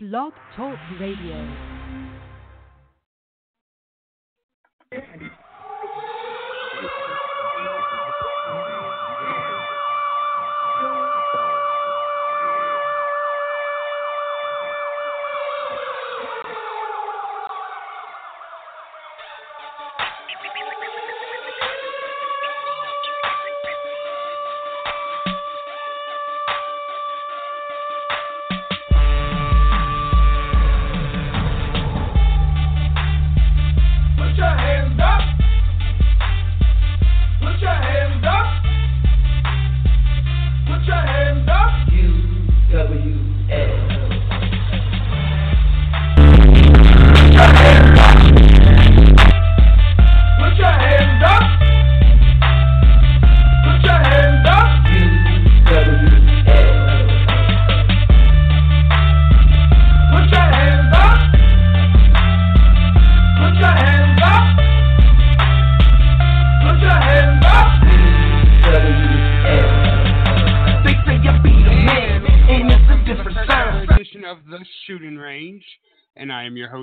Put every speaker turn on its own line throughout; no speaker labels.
Blog Talk Radio.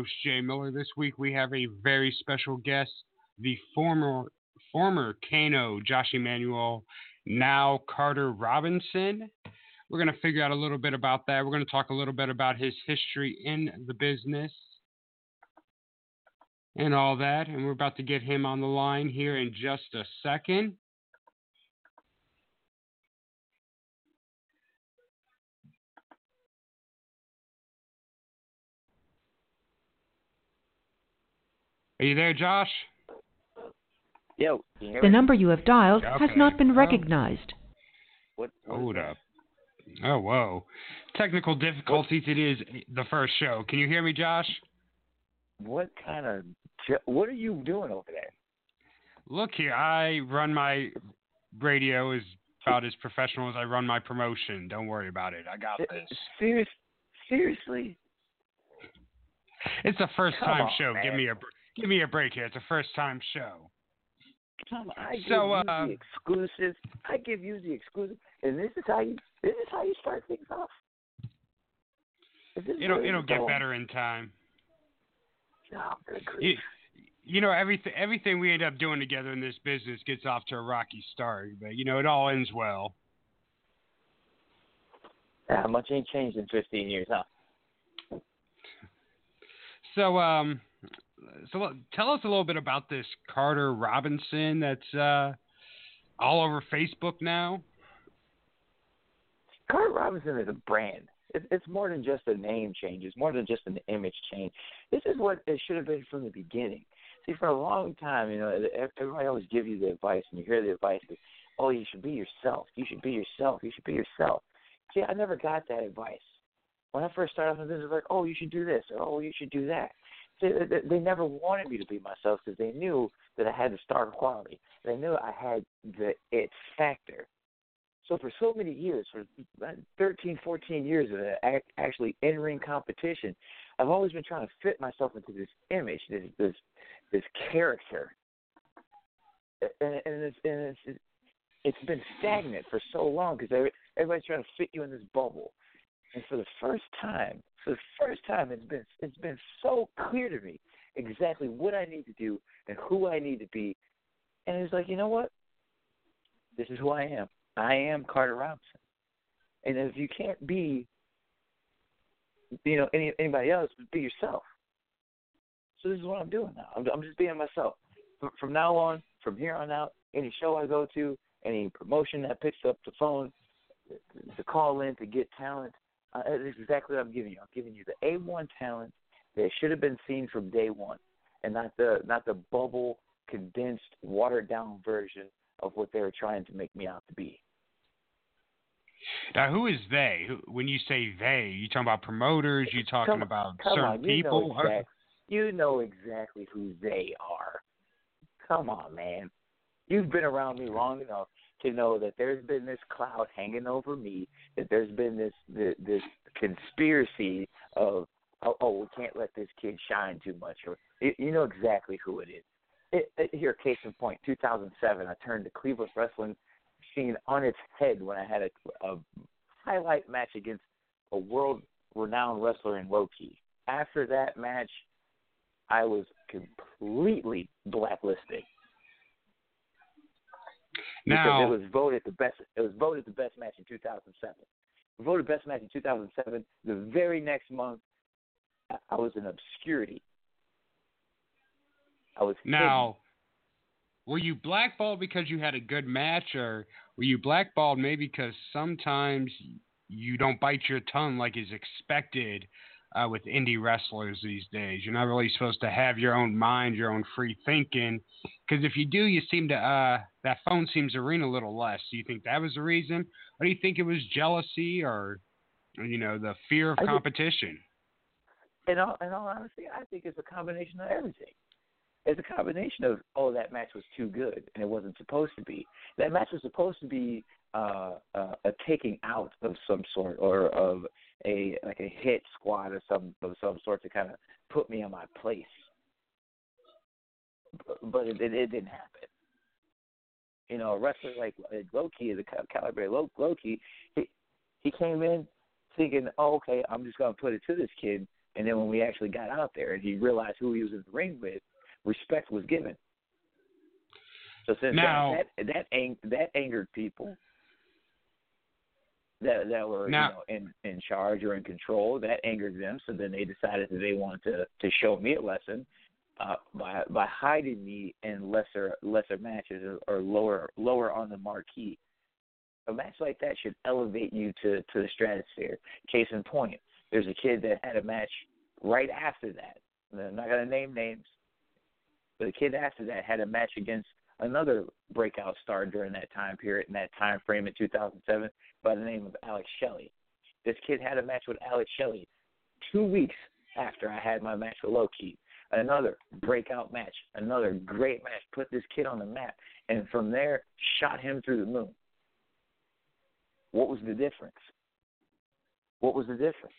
Host Jay Miller. This week we have a very special guest, the former former Kano Josh Emanuel, now Carter Robinson. We're going to figure out a little bit about that. We're going to talk a little bit about his history in the business and all that. And we're about to get him on the line here in just a second. Are you there, Josh?
Yo, can you hear
The number you have dialed has not been
Oh.
recognized.
What, what
Hold up. Oh, whoa. Technical difficulties. It is the first show. Can you hear me, Josh?
What kind of what are you doing over there?
Look here. I run my radio as about as professional as I run my promotion. Don't worry about it. I got this.
Serious, seriously?
It's a first
Come
time
on,
show. Give me a br- give me a break here. It's a first time show.
On, I give
So,
you
uh,
the exclusive. I give you the exclusive, and this is how you this is how you start things off.
It'll it'll get
going?
better in time.
Oh,
You, you know everything everything we end up doing together in this business gets off to a rocky start, but you know it all ends well.
How much ain't changed in 15 years, huh?
So, um, so tell us a little bit about this Carter Robinson that's uh, all over Facebook now.
Carter Robinson is a brand. It's, more than just a name change. It's more than just an image change. This is what it should have been from the beginning. See, for a long time, you know, everybody always give you the advice, and you hear the advice, that, oh, you should be yourself. You should be yourself. You should be yourself. See, I never got that advice. When I first started off in business, like, oh, you should do this, oh, you should do that. They, they- never wanted me to be myself because they knew that I had the star quality. They knew I had the it factor. So for so many years, for uh, 13, 14 years of ac- actually in-ring competition, I've always been trying to fit myself into this image, this this this character, and, and it's and it's it's been stagnant for so long because everybody's trying to fit you in this bubble. And for the first time, for the first time, it's been it's been so clear to me exactly what I need to do and who I need to be. And it's like, you know what? This is who I am. I am Carter Robinson. And if you can't be, you know, any anybody else, be yourself. So this is what I'm doing now. I'm, I'm just being myself. From, now on, from here on out, any show I go to, any promotion that picks up the phone to call in to get talent, uh, that's exactly what I'm giving you. I'm giving you the A1 talent that should have been seen from day one, and not the not the bubble, condensed, watered down version of what they were trying to make me out to be.
Now, who is they? When you say they, you talking about promoters? You talking
Come-
about
Come
certain
on, you
people?
know exact, you know exactly who they are. Come on, man. You've been around me long enough to know that there's been this cloud hanging over me. That there's been this this, this conspiracy of oh, oh we can't let this kid shine too much. Or you, know exactly who it is. It, it, here, case in point, 2007, I turned the Cleveland wrestling scene on its head when I had a, a highlight match against a world renowned wrestler in Low Ki. After that match, I was completely blacklisted.
Now,
because it was voted the best. It was voted the best match in 2007. Voted best match in 2007. The very next month, I- I was in obscurity. I was
now, were you blackballed because you had a good match, or were you blackballed maybe because sometimes you don't bite your tongue like is expected uh, with indie wrestlers these days? You're not really supposed to have your own mind, your own free thinking, because if you do, you seem to uh, that phone seems to ring a little less. Do you think that was the reason, or do you think it was jealousy, or you know, the fear of
I think-
competition?
in all, in all honesty, I think it's a combination of everything. It's a combination of oh that match was too good and it wasn't supposed to be. That match was supposed to be uh, uh, a taking out of some sort or of a like a hit squad or some of some sort to kind of put me in my place. But, it, it, it didn't happen. You know, a wrestler like, Low Ki, the Cal- caliber Low Ki, he he came in thinking, oh, okay, I'm just gonna put it to this kid. And then when we actually got out there and he realized who he was in the ring with, respect was given. So since
Now-
that that that, ang- that angered people that that were
Now-
you know in in charge or in control, that angered them. So then they decided that they wanted to to show me a lesson uh, by by hiding me in lesser lesser matches or, or lower lower on the marquee. A match like that should elevate you to to the stratosphere. Case in point, there's a kid that had a match right after that. I'm not gonna name names, but the kid after that had a match against another breakout star during that time period in that time frame in 2007 by the name of Alex Shelley. This kid had a match with Alex Shelley two weeks after I had my match with Low Ki. Another breakout match, another great match, put this kid on the map, and from there shot him through the moon. What was the difference? What was the difference?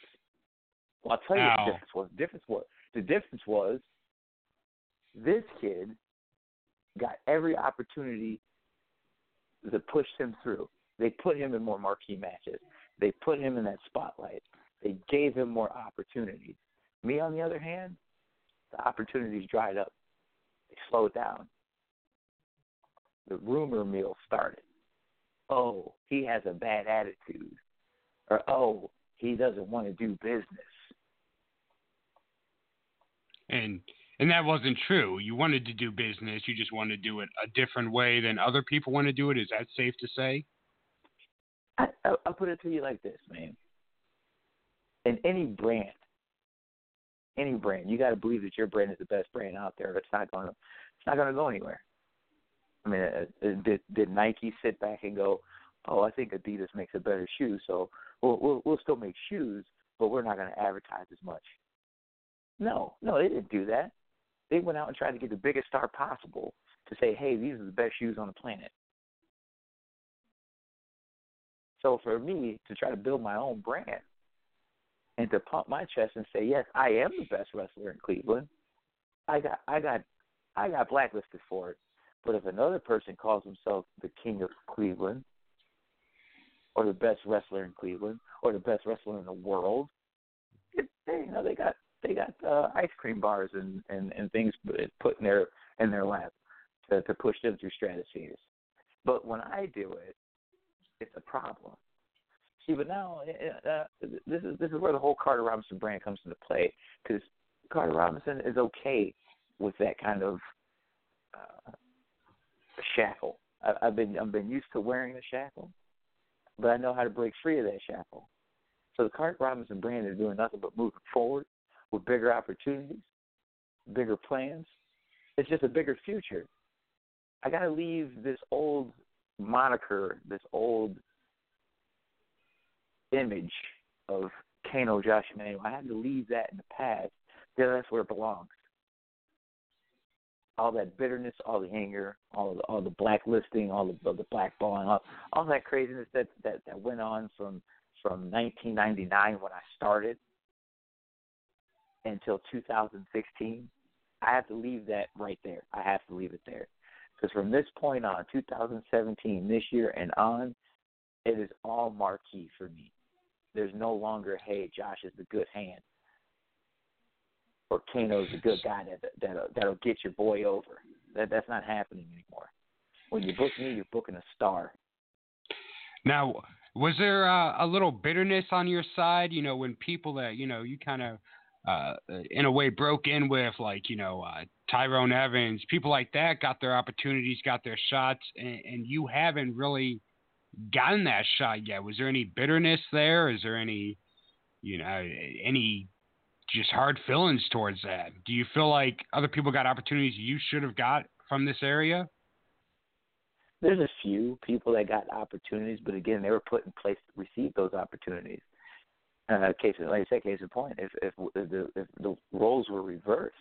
Well, I'll tell you what the difference was. The difference was the difference was this kid got every opportunity that pushed him through. They put him in more marquee matches. They put him in that spotlight. They gave him more opportunities. Me, on the other hand, the opportunities dried up. They slowed down. The rumor mill started. Oh, he has a bad attitude. Or, oh, he doesn't want to do business.
and and that wasn't true. You wanted to do business, you just wanted to do it a different way than other people want to do it. Is that safe to say?
I, I'll put it to you like this, man. In any brand, any brand, you got to believe that your brand is the best brand out there. It's not going to, it's not going to go anywhere. I mean, uh, uh, did did Nike sit back and go, "Oh, I think Adidas makes a better shoe, so we'll we'll, we'll still make shoes, but we're not going to advertise as much." No, no, they didn't do that. They went out and tried to get the biggest star possible to say, "Hey, these are the best shoes on the planet." So for me to try to build my own brand and to pump my chest and say, "Yes, I am the best wrestler in Cleveland," I got I got I got blacklisted for it. But if another person calls himself the king of Cleveland, or the best wrestler in Cleveland, or the best wrestler in the world, it, they, you know they got they got uh, ice cream bars and, and and things put in their in their lap to to push them through stratospheres. But when I do it, it's a problem. See, but now uh, uh, this is this is where the whole Carter Robinson brand comes into play because Carter Robinson is okay with that kind of uh, shackle. I, I've been I've been used to wearing the shackle, but I know how to break free of that shackle. So the Carter Robinson brand is doing nothing but moving forward with bigger opportunities, bigger plans. It's just a bigger future. I got to leave this old moniker, this old image of Kano Josh Emanuel. I had to leave that in the past because that's where it belongs. All that bitterness, all the anger, all the all the blacklisting, all the the blackballing, all, all that craziness that, that that went on from from 1999 when I started until 2016. I have to leave that right there. I have to leave it there. Because from this point on, 2017, this year and on, it is all marquee for me. there's no longer, hey, Josh is the good hand, or Kano's the good guy that that that'll get your boy over. That that's not happening anymore. When you book me, you're booking a star.
Now, was there uh, a little bitterness on your side? You know, when people that you know you kind of uh, in a way broke in with, like you know uh, Tyrone Evans, people like that got their opportunities, got their shots, and, and you haven't really gotten that shot yet. Was there any bitterness there? Is there any, you know, any just hard feelings towards that? Do you feel like other people got opportunities you should have got from this area?
There's a few people that got opportunities, but again, they were put in place to receive those opportunities. Uh, case, like I said, case in point, if if, if the if the roles were reversed,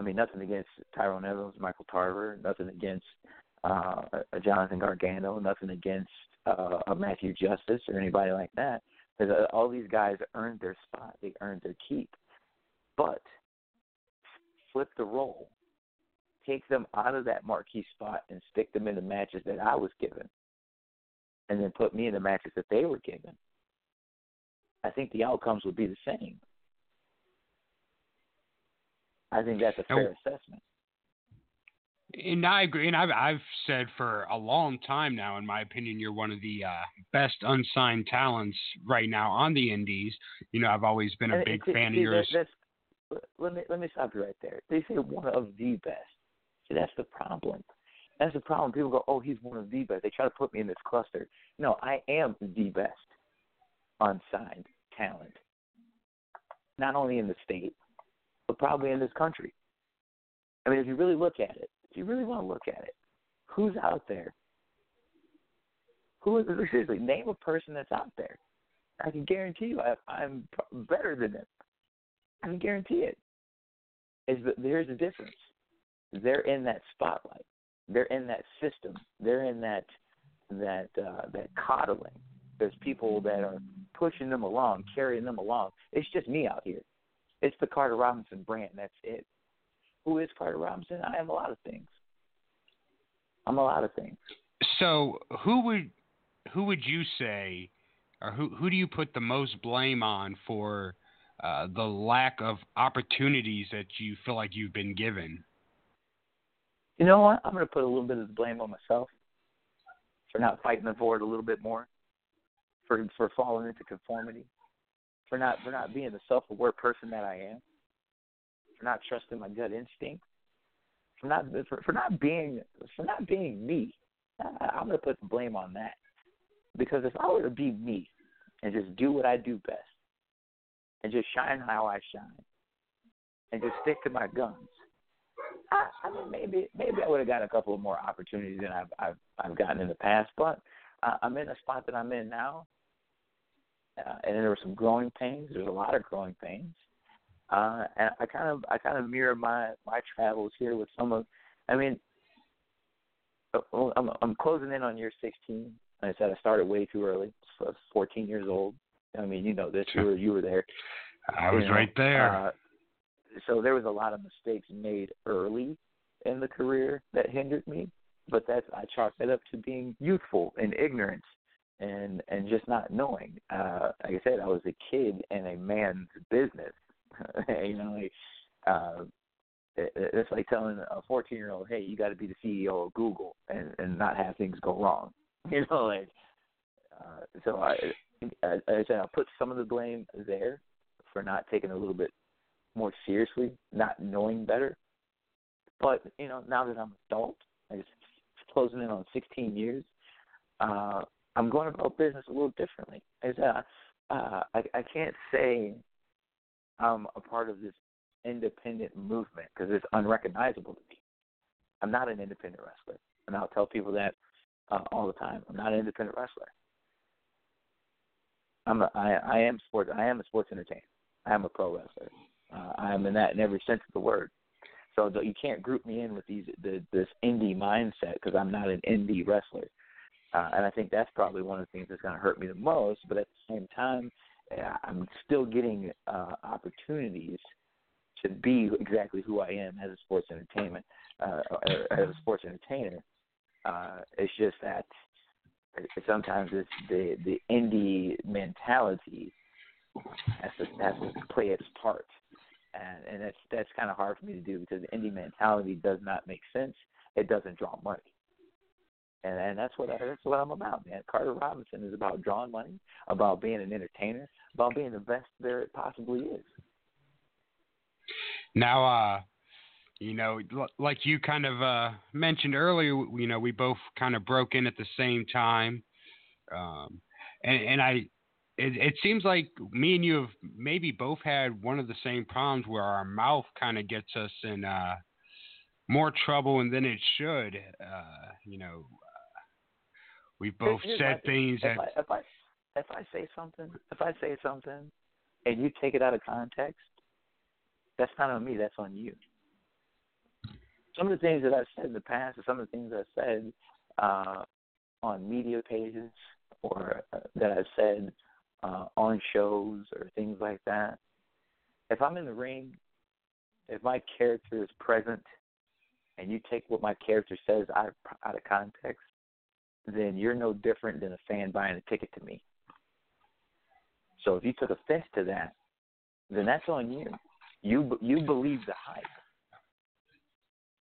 I mean, nothing against Tyrone Evans, Michael Tarver, nothing against uh, Jonathan Gargano, nothing against uh, Matthew Justice or anybody like that. Because uh, all these guys earned their spot, they earned their keep. But flip the role, take them out of that marquee spot and stick them in the matches that I was given, and then put me in the matches that they were given. I think the outcomes would be the same. I think that's a fair assessment.
And I agree. And I've I've said for a long time now, in my opinion, you're one of the uh, best unsigned talents right now on the Indies. You know, I've always been a
and
big fan
see,
of yours.
That, let me let me stop you right there. They say one of the best. See, that's the problem. That's the problem. People go, "Oh, he's one of the best." They try to put me in this cluster. No, I am the best unsigned talent, not only in the state, but probably in this country. I mean, if you really look at it, if you really want to look at it, who's out there? Who is seriously name a person that's out there? I can guarantee you, I, I'm better than them. I can guarantee it. Is there's a difference. They're in that spotlight. They're in that system. They're in that that uh, that coddling. There's people that are pushing them along, carrying them along. It's just me out here. It's the Carter Robinson brand. That's it. Who is Carter Robinson? I am a lot of things. I'm a lot of things.
So who would who would you say, or who who do you put the most blame on for uh, the lack of opportunities that you feel like you've been given?
You know what? I'm going to put a little bit of the blame on myself for not fighting the it a little bit more, for for falling into conformity, for not for not being the self-aware person that I am, for not trusting my gut instinct, for not for, for not being for not being me. I, I'm to put the blame on that because if I were to be me and just do what I do best and just shine how I shine and just stick to my guns, I, I mean maybe maybe I would have gotten a couple of more opportunities than I've I've I've gotten in the past. But I'm in a spot that I'm in now, uh, and there were some growing pains. There's a lot of growing pains. Uh, and I kind of I kind of mirror my my travels here with some of. I mean, uh, I'm I'm closing in on year 16. Like I said I started way too early. So I was 14 years old. I mean, you know this. You were you were there.
I was
you know,
right there.
Uh, so there was a lot of mistakes made early in the career that hindered me. But that's I chalk that up to being youthful and ignorance and and just not knowing. Uh, like I said, I was a kid in a man's business. you know, like uh, it, it's like telling a 14 year old, "Hey, you got to be the CEO of Google and and not have things go wrong." You know, like uh, so. I, I, I said I put some of the blame there for not taking a little bit more seriously, not knowing better. But you know, now that I'm an adult, I just closing in on 16 years, uh, I'm going about business a little differently. I said, uh, I, I can't say I'm a part of this independent movement because it's unrecognizable to me. I'm not an independent wrestler, and I'll tell people that uh, all the time. I'm not an independent wrestler. I'm a, I, I am sports. I am a sports entertainer. I am a pro wrestler. Uh, I am in that in every sense of the word. So you can't group me in with these the, this indie mindset because I'm not an indie wrestler. Uh, and I think that's probably one of the things that's going to hurt me the most. But at the same time, I'm still getting uh, opportunities to be exactly who I am as a sports entertainment, uh, as a sports entertainer. Uh, it's just that sometimes it's the the indie mentality has to has to play its part, and and that's that's kind of hard for me to do because the indie mentality does not make sense. It doesn't draw money, and and that's what I, that's what I'm about, man. Carter Robinson is about drawing money, about being an entertainer, about being the best there it possibly is.
Now, uh, you know, like you kind of uh, mentioned earlier, you know, we both kind of broke in at the same time, um, and, and I, it, it, seems like me and you have maybe both had one of the same problems where our mouth kind of gets us in uh, more trouble than it should. Uh, you know, we both
Here's
said things
if
that.
I, if I if I say something, if I say something, and you take it out of context, that's not on me. That's on you. Some of the things that I've said in the past, or some of the things I've said uh, on media pages, or uh, that I've said uh, on shows, or things like that. If I'm in the ring, if my character is present, and you take what my character says out of, out of context, then you're no different than a fan buying a ticket to me. So if you took offense to that, then that's on you. You you believe the hype.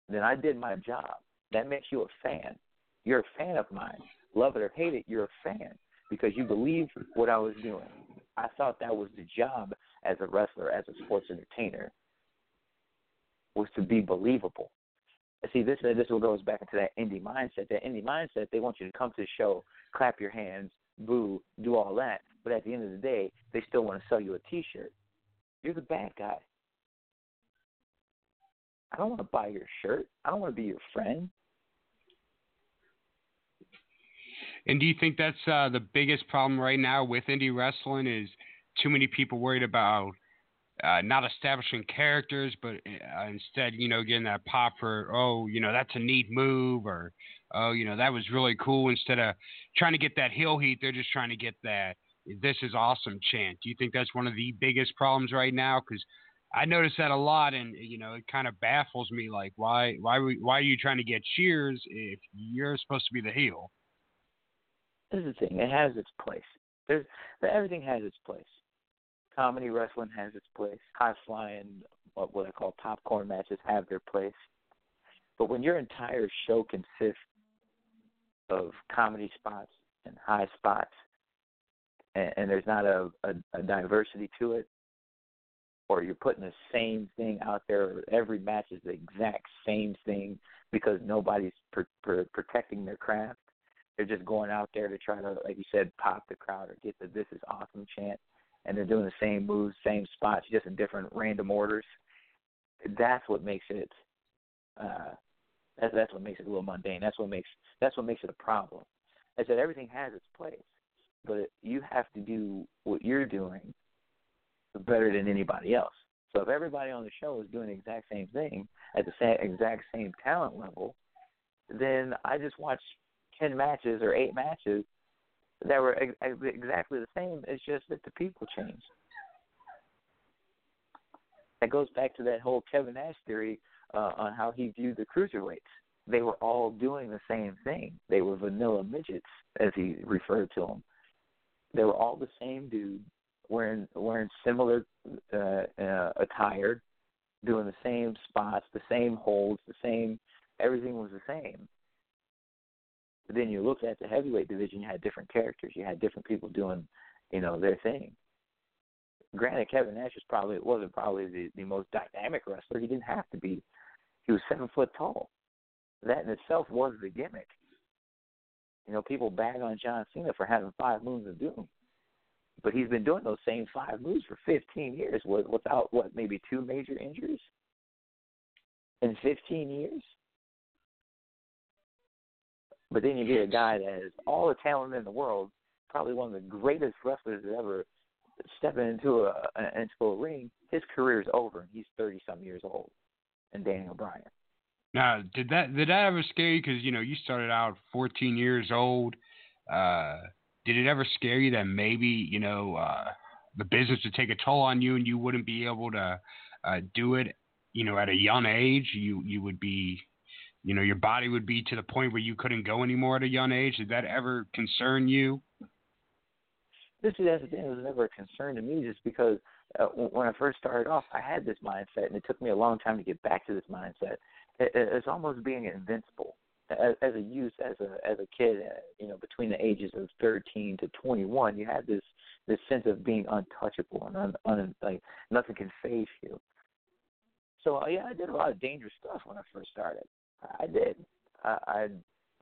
Then I did my job. That makes you a fan. You're a fan of mine. Love it or hate it, you're a fan because you believe what I was doing. I thought that was the job as a wrestler, as a sports entertainer, was to be believable. See, this this what goes back into that indie mindset. That indie mindset, they want you to come to the show, clap your hands, boo, do all that, but at the end of the day, they still want to sell you a T-shirt. You're the bad guy. I don't want to buy your shirt. I don't want to be your friend.
And do you think that's uh, the biggest problem right now with indie wrestling? Is too many people worried about uh, not establishing characters, but uh, instead, you know, getting that pop for, oh, you know, that's a neat move, or oh, you know, that was really cool. Instead of trying to get that heel heat, they're just trying to get that this is awesome chant. Do you think that's one of the biggest problems right now? Because I notice that a lot, and you know, it kind of baffles me. Like, why, why, why are you trying to get cheers if you're supposed to be the heel?
This is the thing; it has its place. There's everything has its place. Comedy wrestling has its place. High flying, what, what I call popcorn matches, have their place. But when your entire show consists of comedy spots and high spots, and, and there's not a, a, a diversity to it, or you're putting the same thing out there. Every match is the exact same thing because nobody's pr- pr- protecting their craft. They're just going out there to try to, like you said, pop the crowd or get the "This is awesome" chant, and they're doing the same moves, same spots, just in different random orders. That's what makes it. Uh, that's that's what makes it a little mundane. That's what makes that's what makes it a problem. I said everything has its place, but you have to do what you're doing better than anybody else. So if everybody on the show is doing the exact same thing at the same exact same talent level, then I just watched ten matches or eight matches that were ex- exactly the same. It's just that the people changed. That goes back to that whole Kevin Nash theory uh, on how he viewed the cruiserweights. They were all doing the same thing. They were vanilla midgets, as he referred to them. They were all the same dude wearing wearing similar uh, uh, attire, doing the same spots, the same holds, the same everything was the same. But then you look at the heavyweight division, you had different characters, you had different people doing, you know, their thing. Granted, Kevin Nash was probably wasn't probably the, the most dynamic wrestler. He didn't have to be. He was seven foot tall. That in itself was the gimmick. You know, people bag on John Cena for having five moves of doom but he's been doing those same five moves for 15 years without what maybe two major injuries in 15 years. But then you get a guy that has all the talent in the world, probably one of the greatest wrestlers that ever stepping into a into a ring. His career is over, and he's 30 some years old. And Daniel Bryan.
Now, did that did that ever scare you? Because you know you started out 14 years old. Uh, did it ever scare you that maybe you know uh, the business would take a toll on you and you wouldn't be able to uh, do it you know at a young age you you would be you know your body would be to the point where you couldn't go anymore at a young age? Did that ever concern you?
This is thing. It was never a concern to me, just because uh, when I first started off, I had this mindset, and it took me a long time to get back to this mindset. It, it's almost being invincible. As, as a youth, as a as a kid, uh, you know, between the ages of 13 to 21, you had this this sense of being untouchable and un, un, like nothing can phase you. So uh, yeah, I did a lot of dangerous stuff when I first started. I did. I, I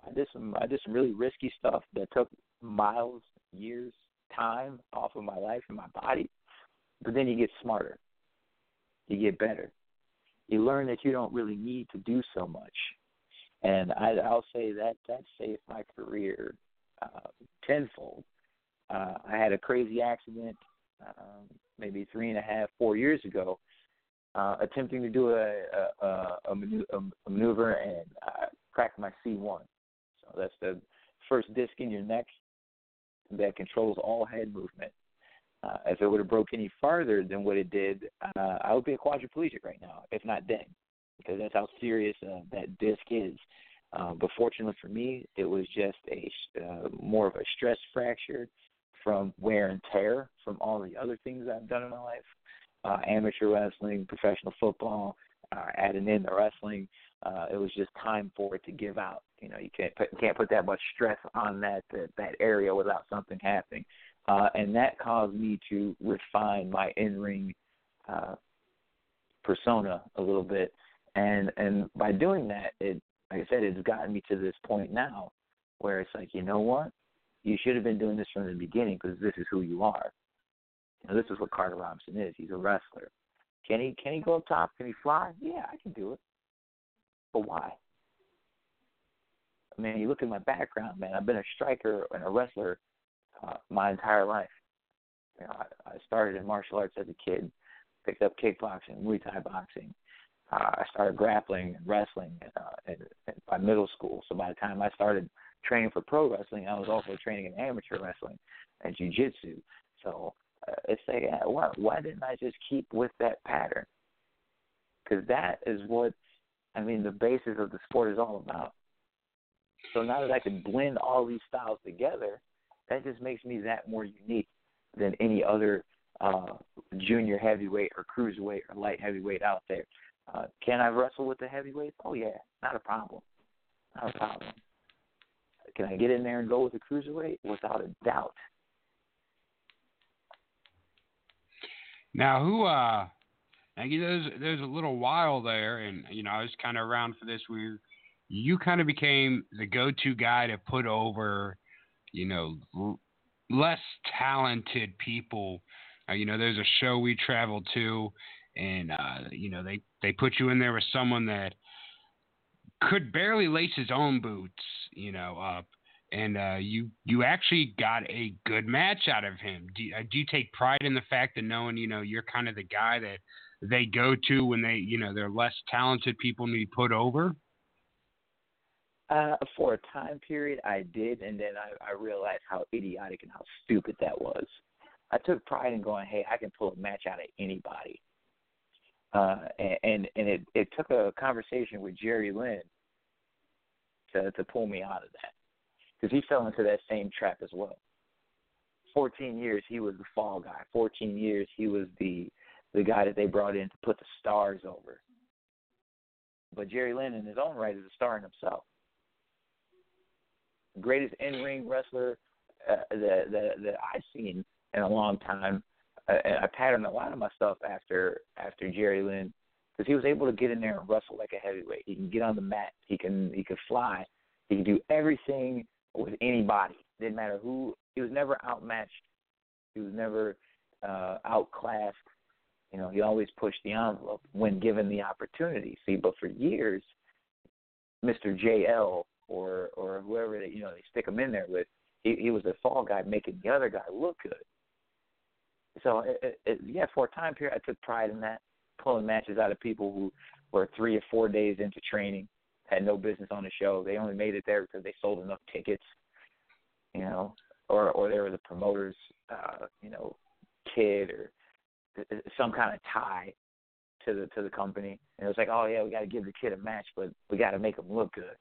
I did some I did some really risky stuff that took miles, years, time off of my life and my body. But then you get smarter. You get better. You learn that you don't really need to do so much. And I, I'll say that that saved my career uh, tenfold. Uh, I had a crazy accident um, maybe three and a half, four years ago, uh, attempting to do a a, a, a maneuver and I cracked my C1. So that's the first disc in your neck that controls all head movement. Uh, if it would have broke any farther than what it did, uh, I would be a quadriplegic right now, if not dead, because that's how serious uh, that disc is. Uh, but fortunately for me, it was just a uh, more of a stress fracture from wear and tear from all the other things I've done in my life, uh, amateur wrestling, professional football, uh, adding in the wrestling. Uh, it was just time for it to give out. You know, you can't put, can't put that much stress on that that, that area without something happening uh, and that caused me to refine my in-ring uh, persona a little bit. And and by doing that, it like I said, it's gotten me to this point now where it's like, you know what, you should have been doing this from the beginning because this is who you are. Know, this is what Carter Robinson is. He's a wrestler. Can he can he go up top? Can he fly? Yeah, I can do it. But why? I mean, you look at my background, man. I've been a striker and a wrestler uh, my entire life. You know, I, I started in martial arts as a kid, picked up kickboxing, Muay Thai boxing. Uh, I started grappling and wrestling uh, in, in, by middle school. So by the time I started training for pro wrestling, I was also training in amateur wrestling and jujitsu. So uh, it's like, uh, why, why didn't I just keep with that pattern? Because that is what I mean. The basis of the sport is all about. So now that I can blend all these styles together, that just makes me that more unique than any other uh, junior heavyweight or cruiserweight or light heavyweight out there. Uh, can I wrestle with the heavyweights? Oh yeah, not a problem. Not a problem. Can I get in there and go with the cruiserweight? Without a doubt.
Now, who? uh there's there's a little while there, and you know I was kind of around for this. Where you kind of became the go-to guy to put over you know, l- less talented people. Uh, you know, there's a show we traveled to, and uh, you know they they put you in there with someone that could barely lace his own boots, you know, up, and uh, you you actually got a good match out of him. Do, uh, do you take pride in the fact that knowing you know you're kind of the guy that they go to when they you know they're less talented people need put over?
Uh, for a time period, I did, and then I, I realized how idiotic and how stupid that was. I took pride in going, "Hey, I can pull a match out of anybody," uh, and and, and it, it took a conversation with Jerry Lynn to to pull me out of that because he fell into that same trap as well. Fourteen years he was the fall guy. Fourteen years he was the the guy that they brought in to put the stars over. But Jerry Lynn, in his own right, is a star in himself greatest in ring wrestler uh, that, that that I've seen in a long time. Uh, I patterned a lot of my stuff after after Jerry Lynn because he was able to get in there and wrestle like a heavyweight. He can get on the mat. He can he can fly. He can do everything with anybody. Didn't matter who. He was never outmatched. He was never uh, outclassed. You know, he always pushed the envelope when given the opportunity. See, but for years, Mr. JL or or whoever that you know they stick him in there with. He he was the fall guy making the other guy look good. So it, it, it, yeah, for a time period, I took pride in that, pulling matches out of people who were three or four days into training, had no business on the show. They only made it there because they sold enough tickets, you know, or or they were the promoters, uh, you know, kid or some kind of tie to the to the company, and it was like, oh yeah, we got to give the kid a match, but we got to make him look good.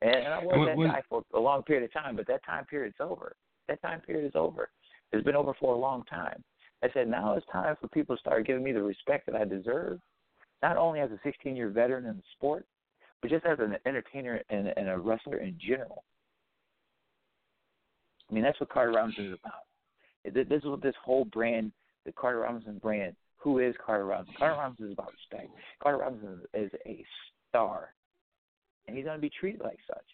And, and I was
What-
that
what-
guy for a long period of time, but that time period's over. That time period is over. It's been over for a long time. I said now it's time for people to start giving me the respect that I deserve, not only as a 16 year veteran in the sport, but just as an entertainer and, and a wrestler in general. I mean, that's what Carter Robinson is about. This is what this whole brand, the Carter Robinson brand. Who is Carter Robinson? Carter Robinson is about respect. Carter Robinson is a star, and he's going to be treated like such.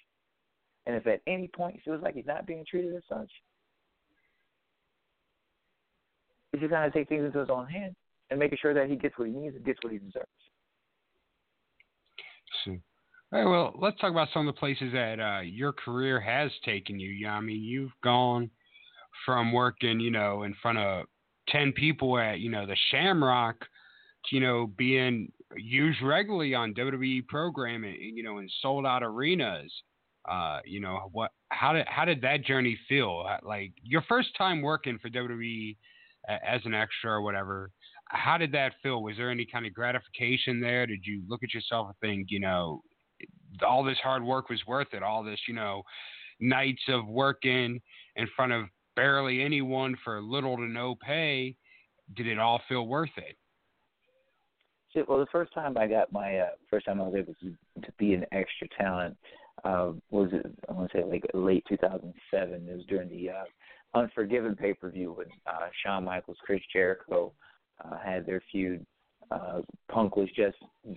And if at any point he feels like he's not being treated as such, he's just going to take things into his own hands and making sure that he gets what he needs and gets what he deserves.
So, all right, well, let's talk about some of the places that uh, your career has taken you. I mean, you've gone from working, you know, in front of ten people at, you know, the Shamrock, to, you know, being used regularly on WWE programming, you know, in sold out arenas. Uh, you know, what? How did how did that journey feel? Like your first time working for WWE as an extra or whatever how did that feel? Was there any kind of gratification there? Did you look at yourself and think, you know, all this hard work was worth it? All this, you know, nights of working in front of barely anyone for little to no pay, did it all feel worth it?
Well, the first time I got my uh, first time I was able to to be an extra talent uh, was I want to say like late 2007. It was during the uh, Unforgiven pay per view with uh, Shawn Michaels, Chris Jericho uh, had their feud. Uh, Punk was just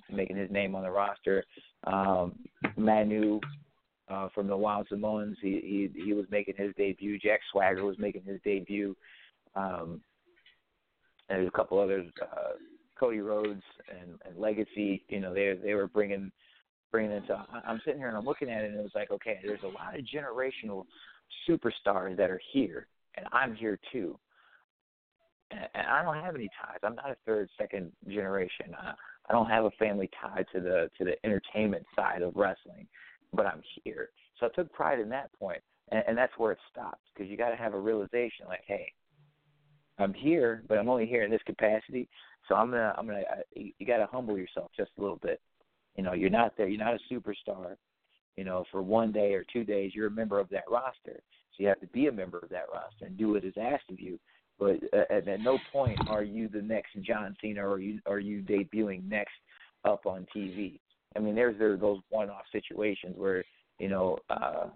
making his name on the roster. Um, Manu uh, from the Wild Samoans, he, he he was making his debut. Jack Swagger was making his debut. Um, and a couple others. Uh, Cody Rhodes and, and Legacy, you know, they they were bringing bringing. So I'm sitting here and I'm looking at it, and it was like, okay, there's a lot of generational superstars that are here, and I'm here too. And, I don't have any ties. I'm not a third, second generation. I, I don't have a family tied to the to the entertainment side of wrestling, but I'm here. So I took pride in that point, and, and that's where it stops because you got to have a realization, like, hey, I'm here, but I'm only here in this capacity. So I'm gonna, I'm gonna, you, you got to humble yourself just a little bit. You know, you're not there. You're not a superstar. You know, for one day or two days, you're a member of that roster. So you have to be a member of that roster and do what is asked of you. But uh, at, at no point are you the next John Cena or you are you debuting next up on TV. I mean, there's there are those one-off situations where you know uh,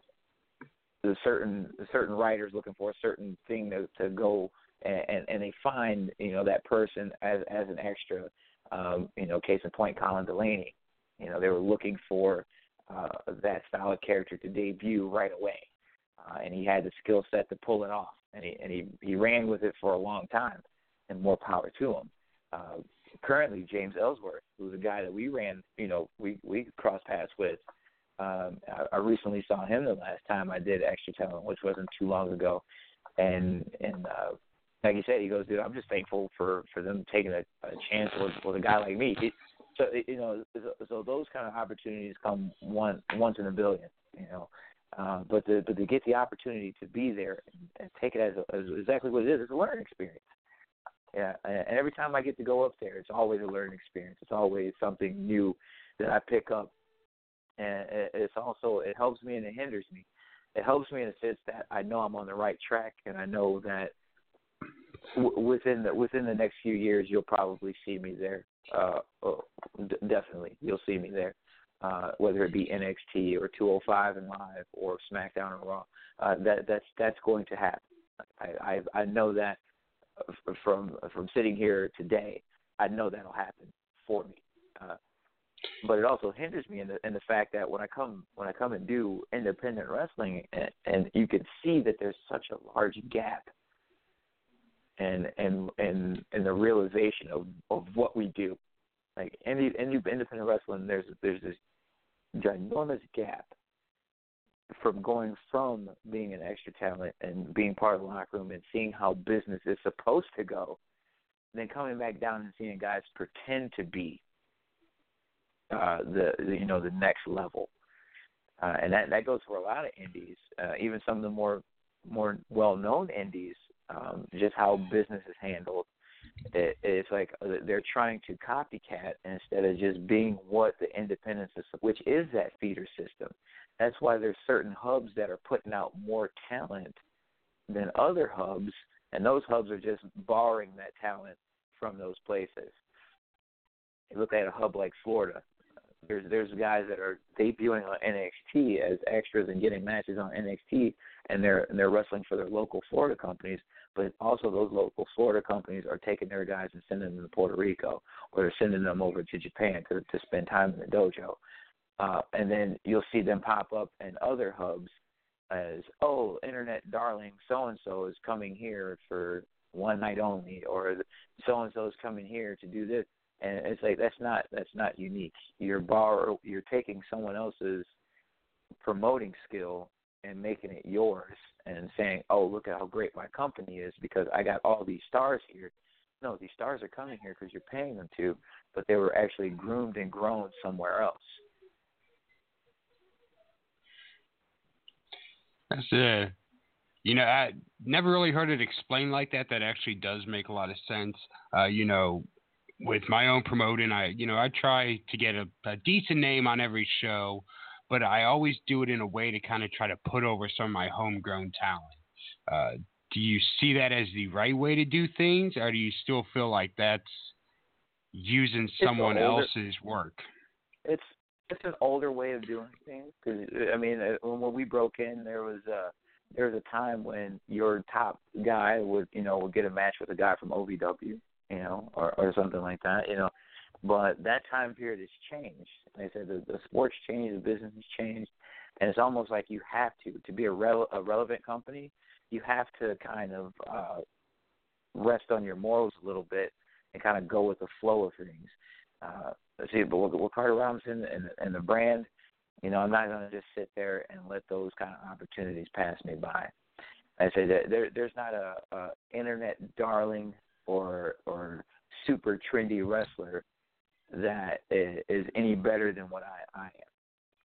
the certain the certain writers looking for a certain thing to to go and, and and they find you know that person as as an extra. Um, you know, case in point, Colin Delaney. You know, they were looking for uh, that style of character to debut right away, uh, and he had the skill set to pull it off, and he and he he ran with it for a long time, and more power to him. Uh, currently, James Ellsworth, who's a guy that we ran, you know, we we crossed paths with. Um, I, I recently saw him the last time I did Extra Talent, which wasn't too long ago, and and uh, like you said, he goes, dude, I'm just thankful for for them taking a, a chance with with a guy like me. He, so you know, so, so those kind of opportunities come one once in a billion, you know. Uh, but to but to get the opportunity to be there and, take it as, a, as exactly what it is, it's a learning experience. Yeah, and every time I get to go up there, it's always a learning experience. It's always something new that I pick up, and it's also it helps me and it hinders me. It helps me in the sense that I know I'm on the right track, and I know that within the within the next few years, you'll probably see me there. Uh, oh, definitely, you'll see me there. Uh, whether it be NXT or 205 and Live or SmackDown or Raw, uh, that that's that's going to happen. I I, I know that from from sitting here today. I know that'll happen for me. Uh, but it also hinders me in the in the fact that when I come when I come and do independent wrestling, and, and you can see that there's such a large gap and and and and the realization of of what we do. Like any any independent wrestling, there's there's this ginormous gap from going from being an extra talent and being part of the locker room and seeing how business is supposed to go, then coming back down and seeing guys pretend to be uh, the, the you know the next level, uh, and that that goes for a lot of indies, uh, even some of the more more well known indies um, just how business is handled it, it's like uh, they're trying to copycat instead of just being what the independent system, which is that feeder system. That's why there's certain hubs that are putting out more talent than other hubs, and those hubs are just borrowing that talent from those places. You look at a hub like Florida. There's there's guys that are debuting on NXT as extras and getting matches on NXT, and they're and they're wrestling for their local Florida companies. But also those local Florida companies are taking their guys and sending them to Puerto Rico, or they're sending them over to Japan to to spend time in the dojo. Uh, and then you'll see them pop up in other hubs as oh, internet darling, so and so is coming here for one night only, or so and so is coming here to do this and it's like that's not that's not unique. You're borrow you're taking someone else's promoting skill and making it yours and saying, "Oh, look at how great my company is because I got all these stars here." No, these stars are coming here because you're paying them to, but they were actually groomed and grown somewhere else.
That's it. You know, I never really heard it explained like that. That actually does make a lot of sense. Uh, you know, with my own promoting, I you know I try to get a, a decent name on every show, but I always do it in a way to kind of try to put over some of my homegrown talent. Uh, do you see that as the right way to do things, or do you still feel like that's using someone older, else's work?
It's it's an older way of doing things because I mean uh, when we broke in, there was a there was a time when your top guy would you know would get a match with a guy from OVW you know, or or something like that, you know. But that time period has changed. They said the, the sports changed, the business has changed, and it's almost like you have to to be a, rele- a relevant company. You have to kind of uh, rest on your morals a little bit and kind of go with the flow of things. Uh, see, but with, with Carter Robinson and, and the brand, you know, I'm not going to just sit there and let those kind of opportunities pass me by. I say that there, there's not a, a internet darling or or super trendy wrestler that is any better than what I, I am.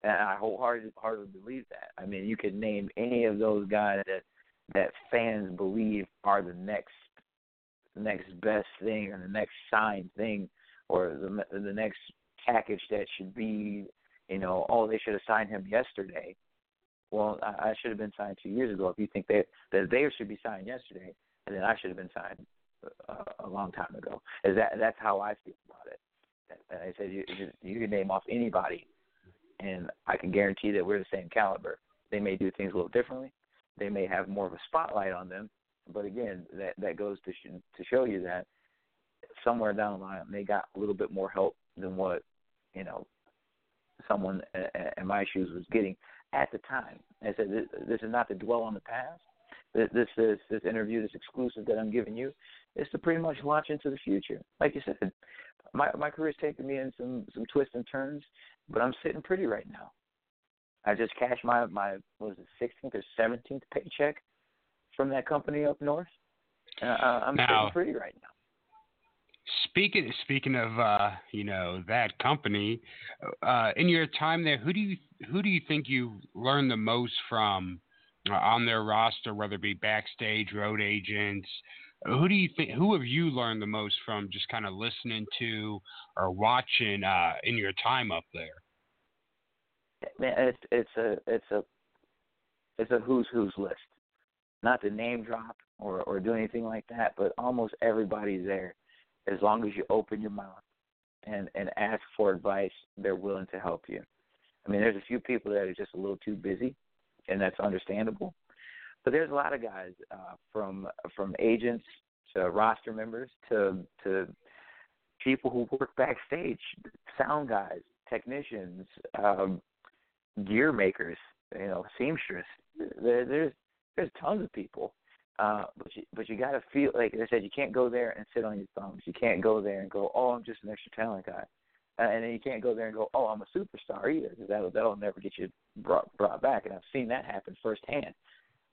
And I wholeheartedly heartedly believe that. I mean, you could name any of those guys that that fans believe are the next next best thing or the next signed thing or the the next package that should be, you know, oh they should have signed him yesterday. Well, I, I should have been signed two years ago. If you think that that they should be signed yesterday, and then I should have been signed a, a long time ago. Is that that's how I feel about it. And I said you you can name off anybody, and I can guarantee that we're the same caliber. They may do things a little differently. They may have more of a spotlight on them, but again, that that goes to sh- to show you that somewhere down the line they got a little bit more help than what you know someone in my shoes was getting at the time. I said this, this is not to dwell on the past. This this this interview, this exclusive that I'm giving you, is to pretty much launch into the future. Like you said, my my career's taken me in some some twists and turns, but I'm sitting pretty right now. I just cashed my my was it 16th or 17th paycheck from that company up north. Uh, I'm
now,
sitting pretty right now.
Speaking speaking of uh, you know that company, uh, in your time there, who do you who do you think you learned the most from uh, on their roster, whether it be backstage, road agents, who do you think? Who have you learned the most from just kind of listening to or watching uh, in your time up there?
Man, it's it's a it's a it's a who's who's list. Not to name drop or or do anything like that, but almost everybody's there. As long as you open your mouth and and ask for advice, they're willing to help you. I mean, there's a few people that are just a little too busy, and that's understandable. But there's a lot of guys uh, from from agents to roster members to to people who work backstage, sound guys, technicians, um, gear makers, you know, seamstress. There, there's there's tons of people, uh, but you but you got to feel like I said, you can't go there and sit on your thumbs. You can't go there and go, oh, I'm just an extra talent guy, uh, and then you can't go there and go, oh, I'm a superstar either, because that'll that'll never get you brought brought back. And I've seen that happen firsthand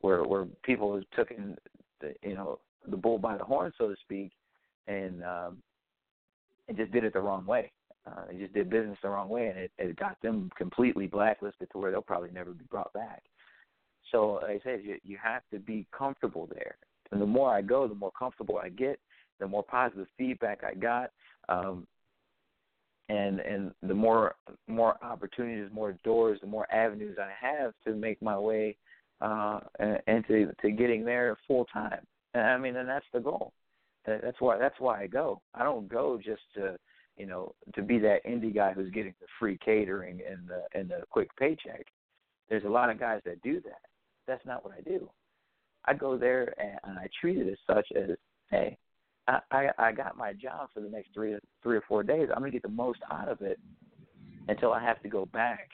where where people have taken the you know the bull by the horn, so to speak, and um, and just did it the wrong way. Uh, they just did business the wrong way, and it, it got them completely blacklisted to where they'll probably never be brought back. So like I said, you you have to be comfortable there, and the more I go, the more comfortable I get, the more positive feedback I got, um, and and the more more opportunities, more doors, the more avenues I have to make my way uh, into to getting there full time. I mean, and that's the goal. That's why that's why I go. I don't go just to you know to be that indie guy who's getting the free catering and the and the quick paycheck. There's a lot of guys that do that. That's not what I do. I go there and, and I treat it as such as, hey, I, I I got my job for the next three three or four days. I'm gonna get the most out of it until I have to go back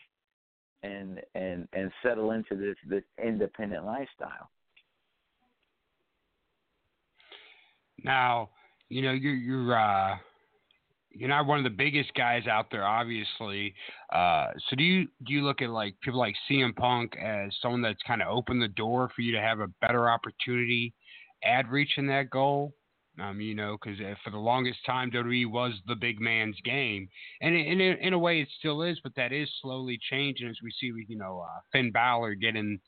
and and and settle into this this independent lifestyle.
Now, you know, you're you're uh you're not one of the biggest guys out there, obviously. Uh, so do you do you look at like people like CM Punk as someone that's kind of opened the door for you to have a better opportunity at reaching that goal? Um, you know, because uh, for the longest time, WWE was the big man's game, and in, in, in a way, it still is, but that is slowly changing as we see, you know, uh, Finn Balor getting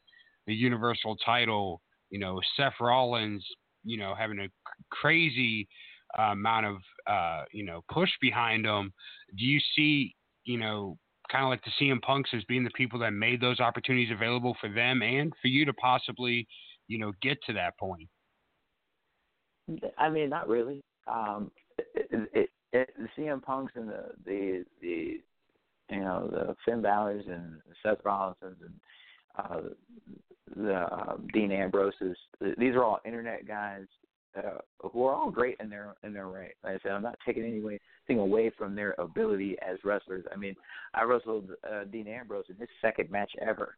the Universal title, you know, Seth Rollins, you know, having a crazy uh, amount of, uh, you know, push behind him. Do you see, you know, kind of like the CM Punks as being the people that made those opportunities available for them and for you to possibly, you know, get to that point?
I mean, not really. Um, it, it, it, the CM Punks and the the the you know the Finn Balor's and Seth Rollins and uh, the uh, Dean Ambroses. These are all internet guys uh, who are all great in their in their right. Like I said, I'm not taking anything away from their ability as wrestlers. I mean, I wrestled uh, Dean Ambrose in his second match ever.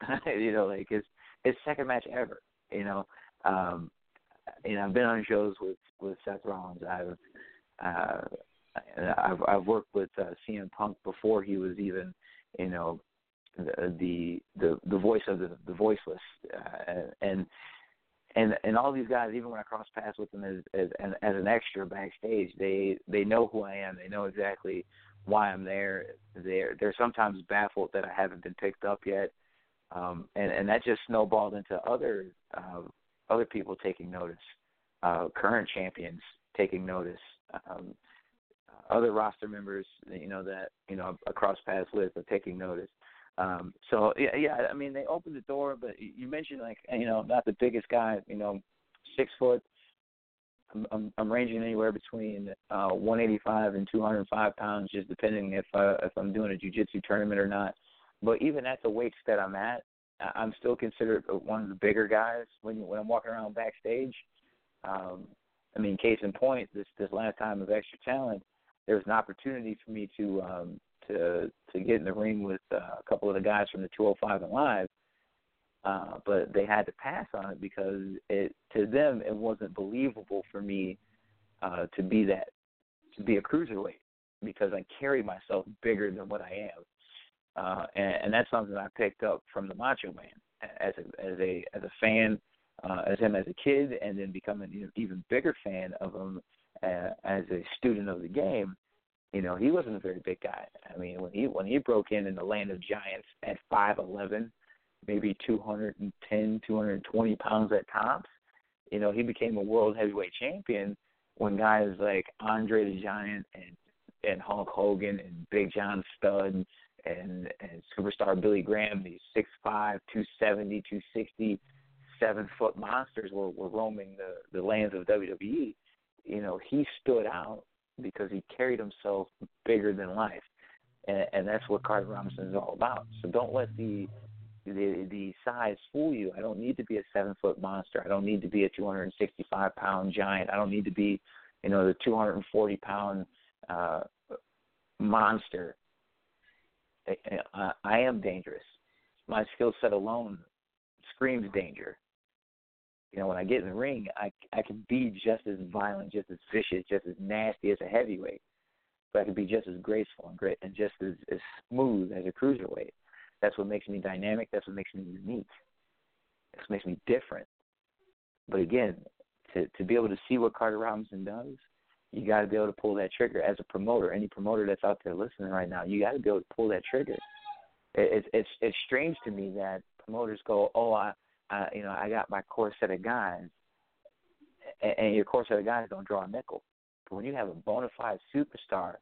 you know, like his his second match ever. You know, um, you know, I've been on shows with with Seth Rollins. I've uh, I've I've worked with uh, CM Punk before he was even, you know, the the the, the voice of the the voiceless, uh, and and and all these guys, even when I cross paths with them as as as an extra backstage, they they know who I am. They know exactly why I'm there. They're they're sometimes baffled that I haven't been picked up yet, um, and and that just snowballed into other uh, other people taking notice, uh, current champions taking notice, um, other roster members, you know, that you know across paths with are taking notice. Um, so yeah, yeah, I mean they opened the door, but you mentioned like you know not the biggest guy, you know, six foot. I'm I'm, ranging anywhere between uh, 185 and 205 pounds, just depending if uh, if I'm doing a jujitsu tournament or not. But even at the weights that I'm at, I'm still considered one of the bigger guys when when I'm walking around backstage. Um, I mean, case in point, this this last time of Extra Talent, there was an opportunity for me to um, to to get in the ring with uh, a couple of the guys from the 205 and Live, uh, but they had to pass on it because it to them it wasn't believable for me uh, to be that to be a cruiserweight because I carry myself bigger than what I am uh, and, and that's something I picked up from the Macho Man as a as a as a fan, uh, as him as a kid, and then becoming an even bigger fan of him uh, as a student of the game. You know, he wasn't a very big guy. I mean, when he when he broke in in the land of giants at five eleven, maybe two hundred and ten, two hundred and twenty pounds at tops, you know, he became a world heavyweight champion when guys like Andre the Giant and and Hulk Hogan and Big John Studd and and superstar Billy Graham, these six five, two seventy, two sixty, seven foot monsters were, were roaming the, the lands of WWE. You know, he stood out because he carried himself bigger than life. And, and that's what Carter Robinson is all about. So don't let the the the size fool you. I don't need to be a seven foot monster. I don't need to be a two hundred and sixty five pound giant. I don't need to be, you know, the two hundred and forty pound uh monster I, I am dangerous. My skill set alone screams danger. You know, when I get in the ring, I I can be just as violent, just as vicious, just as nasty as a heavyweight, but I can be just as graceful and great and just as, as smooth as a cruiserweight. That's what makes me dynamic. That's what makes me unique. That's what makes me different. But again, to to be able to see what Carter Robinson does, you got to be able to pull that trigger as a promoter. Any promoter that's out there listening right now, you got to be able to pull that trigger. It's it's it's strange to me that promoters go, oh, I, I you know, I got my core set of guys, and, and your course other guys don't draw a nickel. But when you have a bona fide superstar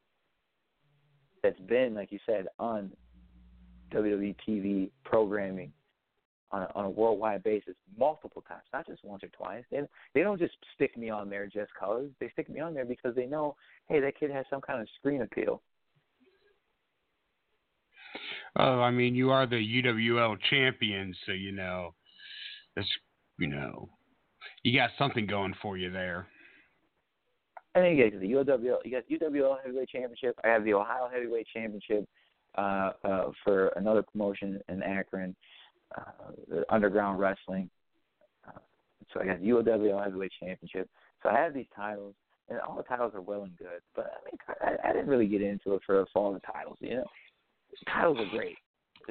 that's been, like you said, on WWE TV programming on a, on a worldwide basis multiple times, not just once or twice. They they don't just stick me on there just cause. They stick me on there because they know, hey, that kid has some kind of screen appeal.
Oh, I mean, you are the UWL champion, so you know, that's you know, you got something going for you there.
And then you get the UWL, you got UWL Heavyweight Championship. I have the Ohio Heavyweight Championship uh, uh, for another promotion in Akron, uh, the Underground Wrestling. Uh, so I got the UWL Heavyweight Championship. So I have these titles, and all the titles are well and good. But I mean, I, I didn't really get into it for, all the titles. You know, titles are great.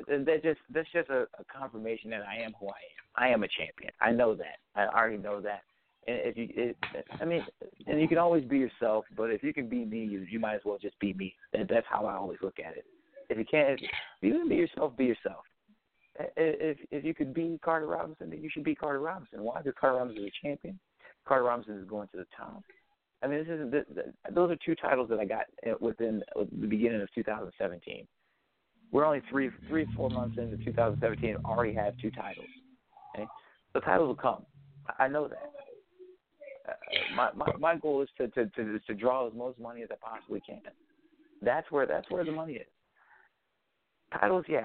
That just that's just a, a confirmation that I am who I am. I am a champion. I know that. I already know that. And if you, it, I mean, and you can always be yourself. But if you can be me, you, you might as well just be me. And that's how I always look at it. If you can't, if you can be yourself, be yourself. If if you could be Carter Robinson, then you should be Carter Robinson. Why? Because Carter Robinson is a champion. Carter Robinson is going to the top. I mean, this is the, those are two titles that I got within the beginning of 2017. We're only three, three, four months into 2017. Already have two titles. Okay, the titles will come. I know that. Uh, my, my my goal is to to to, to draw as most money as I possibly can. That's where that's where the money is. Titles, yeah,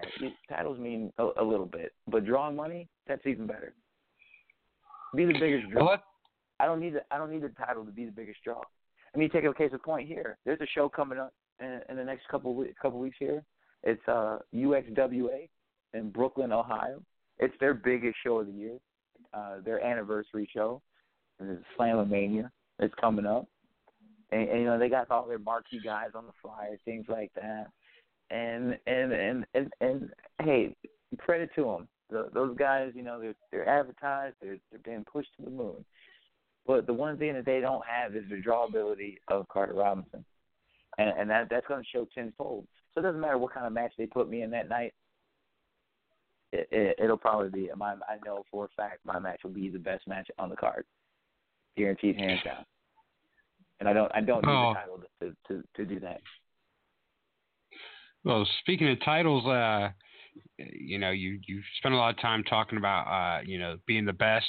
titles mean a, a little bit, but drawing money, that's even better. Be the biggest draw.
What?
I don't need the I don't need the title to be the biggest draw. I mean, take a case of point here. There's a show coming up in, in the next couple couple weeks here. It's uh, UXWA in Brooklyn, Ohio. It's their biggest show of the year, uh, their anniversary show. It's Slamomania. It's coming up, and, and you know they got all their marquee guys on the flyer, things like that. And and and and, and hey, credit to them. The, those guys, you know, they're they're advertised. They're they're being pushed to the moon. But the one thing that they don't have is the drawability of Carter Robinson, and and that that's going to show tenfold. So it doesn't matter what kind of match they put me in that night. It, it, it'll probably be my. I know for a fact my match will be the best match on the card, guaranteed, hands down. And I don't. I don't need
oh.
the title to, to to do that.
Well, speaking of titles, uh, you know, you you spend a lot of time talking about, uh, you know, being the best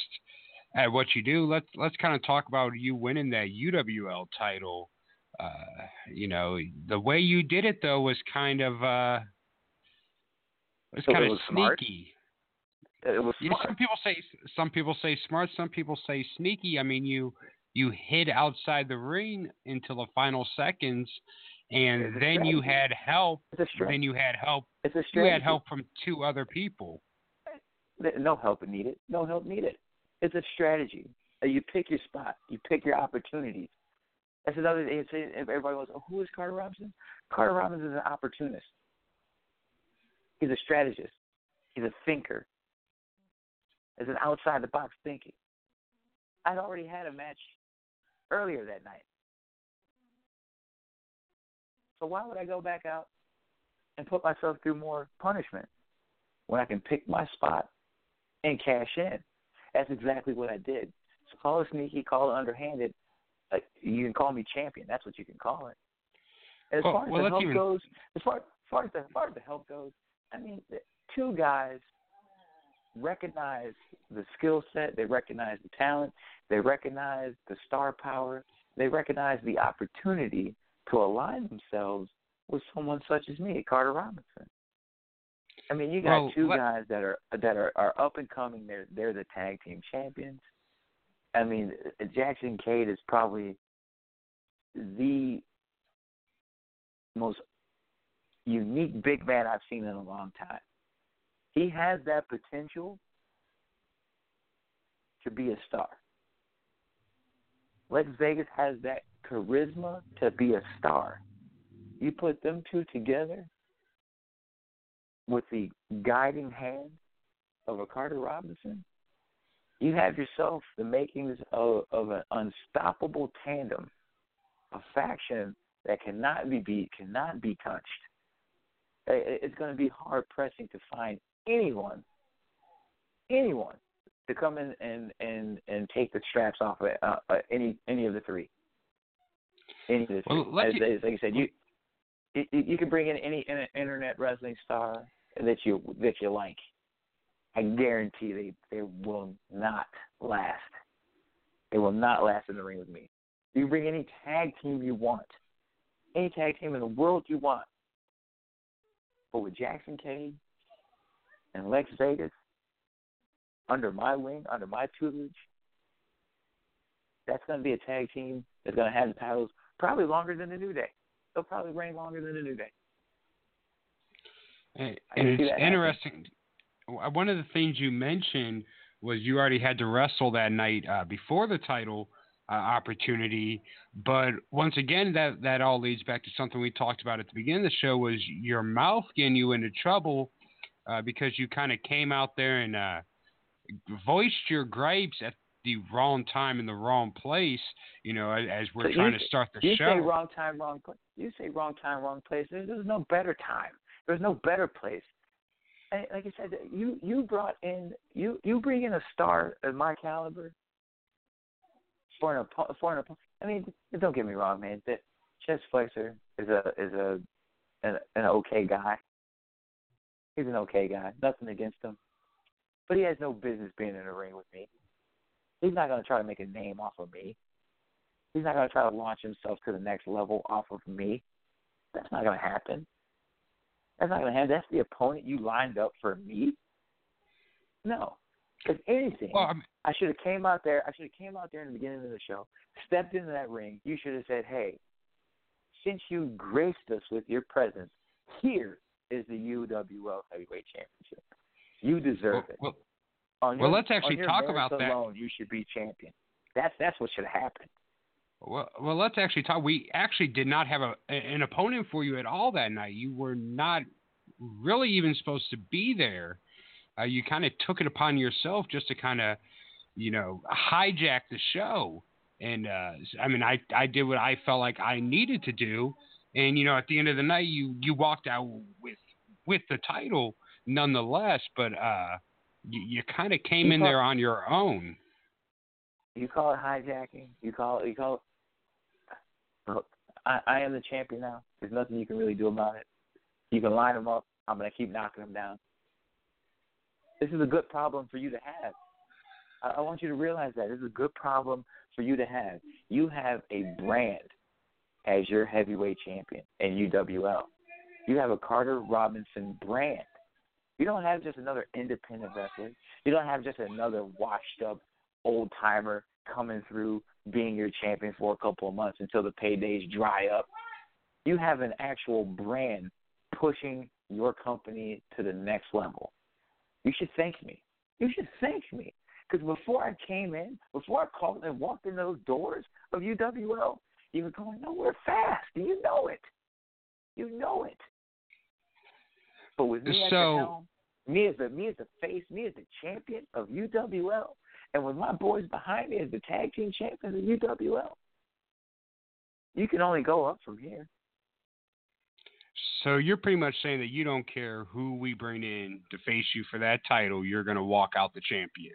at what you do. Let's let's kind of talk about you winning that UWL title uh, you know, the way you did it though was kind of uh, was
so
kind
it
of sneaky.
Smart. It was
You know,
smart.
some people say some people say smart, some people say sneaky. I mean, you you hid outside the ring until the final seconds, and then you had help.
It's a.
Then you had help.
It's a
You had help from two other people.
No help needed. No help needed. It's a strategy. Uh, You pick your spot. You pick your opportunities. That's another thing. Everybody goes, oh, who is Carter Robinson? Carter Robinson is an opportunist. He's a strategist. He's a thinker. It's an outside the box thinking. I'd already had a match earlier that night. So why would I go back out and put myself through more punishment when I can pick my spot and cash in? That's exactly what I did. So call it sneaky, call it underhanded. Like you can call me champion. That's what you can call it. And as
Well-
far as
well,
the help
even-
goes, as far, as far as the as far as the help goes, I mean, the two guys recognize the skill set, they recognize the talent, they recognize the star power, they recognize the opportunity to align themselves with someone such as me, Carter Robinson. I mean, you got two
let-
guys that are that are, are up and coming. They're they're the tag team champions. I mean, Jackson Cade is probably the most unique big man I've seen in a long time. He has that potential to be a star. Lex Vegas has that charisma to be a star. You put them two together with the guiding hand of a Carter Robinson, you have yourself the makings of, of an unstoppable tandem, a faction that cannot be beat, cannot be touched. It's going to be hard pressing to find anyone, anyone to come in and and and take the straps off of uh, uh, any any of the three. Any.
Well,
as, as, like I said, you you, you can bring in any internet wrestling star that you that you like. I guarantee they they will not last. They will not last in the ring with me. You can bring any tag team you want, any tag team in the world you want. But with Jackson Cade and Lex Vegas under my wing, under my tutelage, that's going to be a tag team that's going to have the titles probably longer than the New Day. They'll probably reign longer than the New Day.
And, and it's
happening.
interesting. One of the things you mentioned was you already had to wrestle that night uh, before the title uh, opportunity. But once again, that that all leads back to something we talked about at the beginning of the show was your mouth getting you into trouble uh, because you kind of came out there and uh, voiced your gripes at the wrong time in the wrong place. You know, as, we're
So you
trying to start the
You
show.
say wrong time, wrong place. You say wrong time, wrong place. There's, there's no better time. There's no better place. And like I said, you you brought in you you bring in a star of my caliber for an for an I mean, don't get me wrong, man. That Chest Flexor is a is a an, an okay guy. He's an okay guy. Nothing against him, but he has no business being in a ring with me. He's not going to try to make a name off of me. He's not going to try to launch himself to the next level off of me. That's not going to happen. That's not going to happen. That's the opponent you lined up for me. No. If anything,
well, I mean,
I should have came out there. I should have came out there in the beginning of the show, stepped into that ring. You should have said, "Hey, since you graced us with your presence, here is the UWL Heavyweight Championship. You deserve
well,
it.
well,
On
well,
your-
let's actually talk about that.
alone, You should be champion. That's that's what should happen.
Well, well, let's actually talk. We actually did not have a an opponent for you at all that night. You were not really even supposed to be there. Uh, you kind of took it upon yourself just to kind of, you know, hijack the show. And uh, I mean, I I did what I felt like I needed to do. And you know, at the end of the night, you you walked out with with the title nonetheless. But uh, you, you kind of came
You
in
call-
there on your own.
You call it hijacking. You call it. You call it. Look, I, I am the champion now. There's nothing you can really do about it. You can line them up. I'm gonna keep knocking them down. This is a good problem for you to have. I, I want you to realize that this is a good problem for you to have. You have a brand as your heavyweight champion in UWL. You have a Carter Robinson brand. You don't have just another independent wrestler. You don't have just another washed up old timer coming through being your champion for a couple of months until the paydays dry up. You have an actual brand pushing your company to the next level. You should thank me. You should thank me. Because before I came in, before I called and walked in those doors of UWL, you were going nowhere fast. You know it. You know it. But with me at
So-
the helm, me as the me as the face, me as the champion of UWL, and with my boys behind me as the tag team champions of UWL, you can only go up from here.
So you're pretty much saying that you don't care who we bring in to face you for that title, you're going to walk out the champion.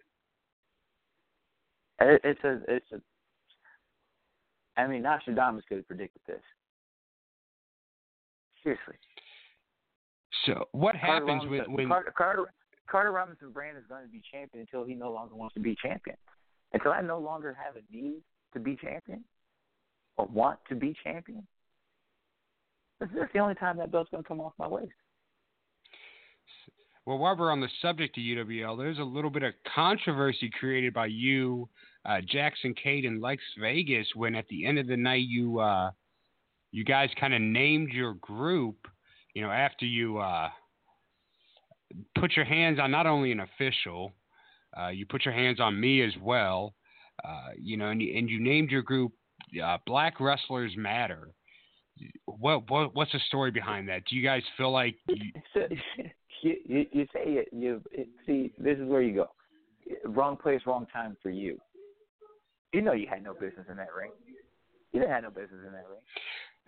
It's a it's a. I mean, Nostradamus could have predicted this. Seriously,
So what
Carter
happens when,
Robinson,
when
Carter, Carter Carter Robinson Brand is going to be champion until he no longer wants to be champion. Until I no longer have a need to be champion or want to be champion. This is the only time that belt's going to come off my waist.
well, while we're on the subject of UWL, there's a little bit of controversy created by you, uh, Jackson Cade, and Lex Vegas when at the end of the night you uh, you guys kind of named your group. You know, after you uh, put your hands on not only an official, uh, you put your hands on me as well. Uh, you know, and you, and you named your group uh, Black Wrestlers Matter. What, what what's the story behind that? Do you guys feel like you,
So, you, you, say it, you see. This is where you go. Wrong place, wrong time for you. You know you had no business in that ring. You didn't have no business in that ring.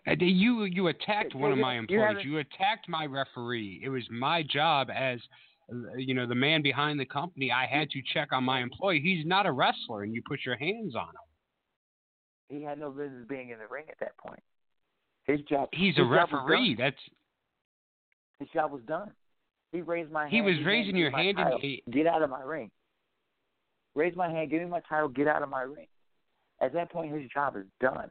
Uh, you you attacked one of my employees. You attacked my referee. It was my job as uh, you know, the man behind the company, I had to check on my employee. He's not a wrestler, and you put your hands on him.
He had no business being in the ring at that point. His job.
He's
his
a referee. That's
his job was done. He raised my hand.
he was
he
raising your hand and
Get out of my ring. Raise my hand. Give me my title. Get out of my ring. At that point, his job is done.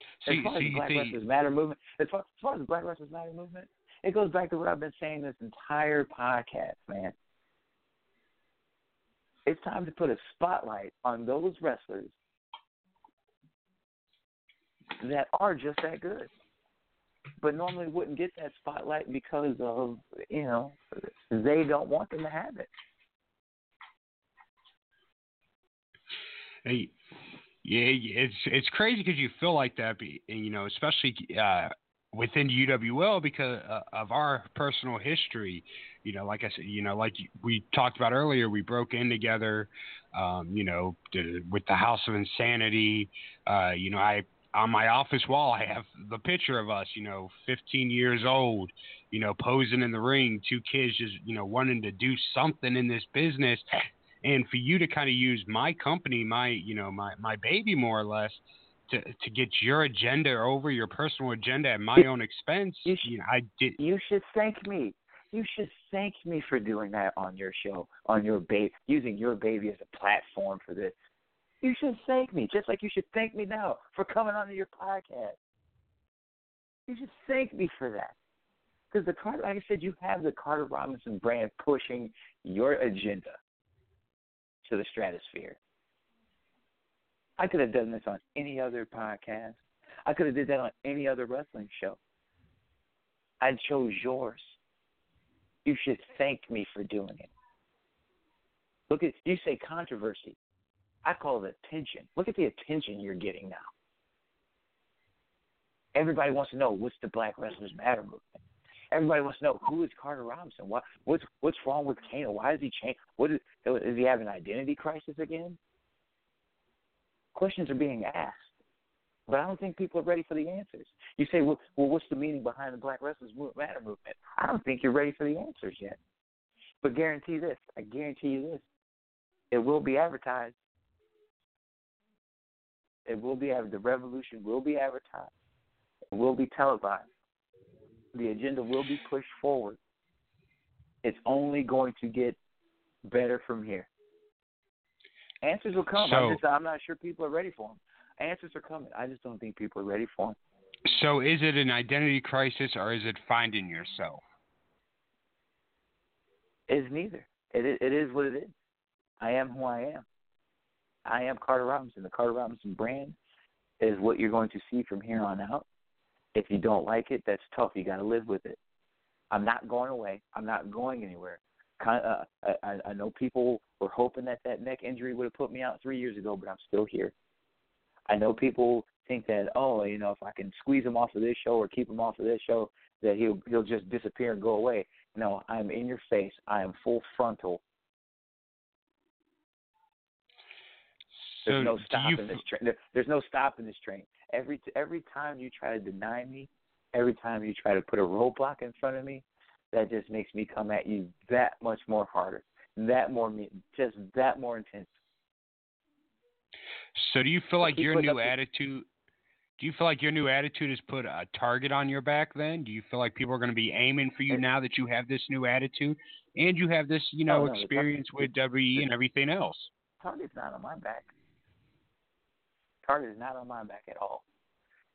so,
as far as the Black Wrestlers Matter movement, as far, as far as the Black Wrestlers Matter movement, it goes back to what I've been saying this entire podcast, man. It's time to put a spotlight on those wrestlers that are just that good, but normally wouldn't get that spotlight because of you know they don't want them to have it.
Hey, yeah, it's it's crazy because you feel like that, you know, especially uh, within UWL because uh, of our personal history. You know, like I said, you know, like we talked about earlier, we broke in together. Um, you know, with the House of Insanity. Uh, you know, I on my office wall, I have the picture of us. You know, 15 years old. You know, posing in the ring, two kids just you know wanting to do something in this business and for you to kind of use my company, my you know my my baby more or less to to get your agenda over your personal agenda at my own expense.
You
You know, I did.
You should thank me. You should thank me for doing that on your show, on your baby, using your baby as a platform for this. You should thank me, just like you should thank me now for coming onto your podcast. You should thank me for that. Because the Carter, like I said, you have the Carter Robinson brand pushing your agenda to the stratosphere. I could have done this on any other podcast. I could have did that on any other wrestling show. I chose yours. You should thank me for doing it. Look at you say controversy. I call it attention. Look at the attention you're getting now. Everybody wants to know what's the Black Wrestlers Matter movement. Everybody wants to know who is Carter Robinson. What what's what's wrong with Kano? Why is he change? What is is he having an identity crisis again? Questions are being asked, but I don't think people are ready for the answers. You say, well, well what's the meaning behind the Black Wrestlers Matter movement? I don't think you're ready for the answers yet. But guarantee this, I guarantee you this, it will be advertised. It will be the revolution will be advertised. It will be televised. The agenda will be pushed forward. It's only going to get better from here. Answers will come.
So-
I'm, just, I'm not sure people are ready for them. Answers are coming. I just don't think people are ready for them.
So, is it an identity crisis or is it finding yourself?
It's neither. It is, it is what it is. I am who I am. I am Carter Robinson. The Carter Robinson brand is what you're going to see from here on out. If you don't like it, that's tough. You got to live with it. I'm not going away. I'm not going anywhere. Kind uh, I, I know people were hoping that that neck injury would have put me out three years ago, but I'm still here. I know people think that oh, you know, if I can squeeze him off of this show or keep him off of this show, that he'll he'll just disappear and go away. No, I'm in your face. I am full frontal.
So,
There's no stopping
you
this train. There, there's no stopping this train. Every every time you try to deny me, every time you try to put a roadblock in front of me, that just makes me come at you that much more harder, that more just that more intense.
So, do you feel like your new attitude? Do you feel like your new attitude has put a target on your back? Then, do you feel like people are going to be aiming for you now that you have this new attitude and you have this, you oh, know,
Oh, no,
experience with WE and everything else?
Target's not on my back. Target is not on my back at all.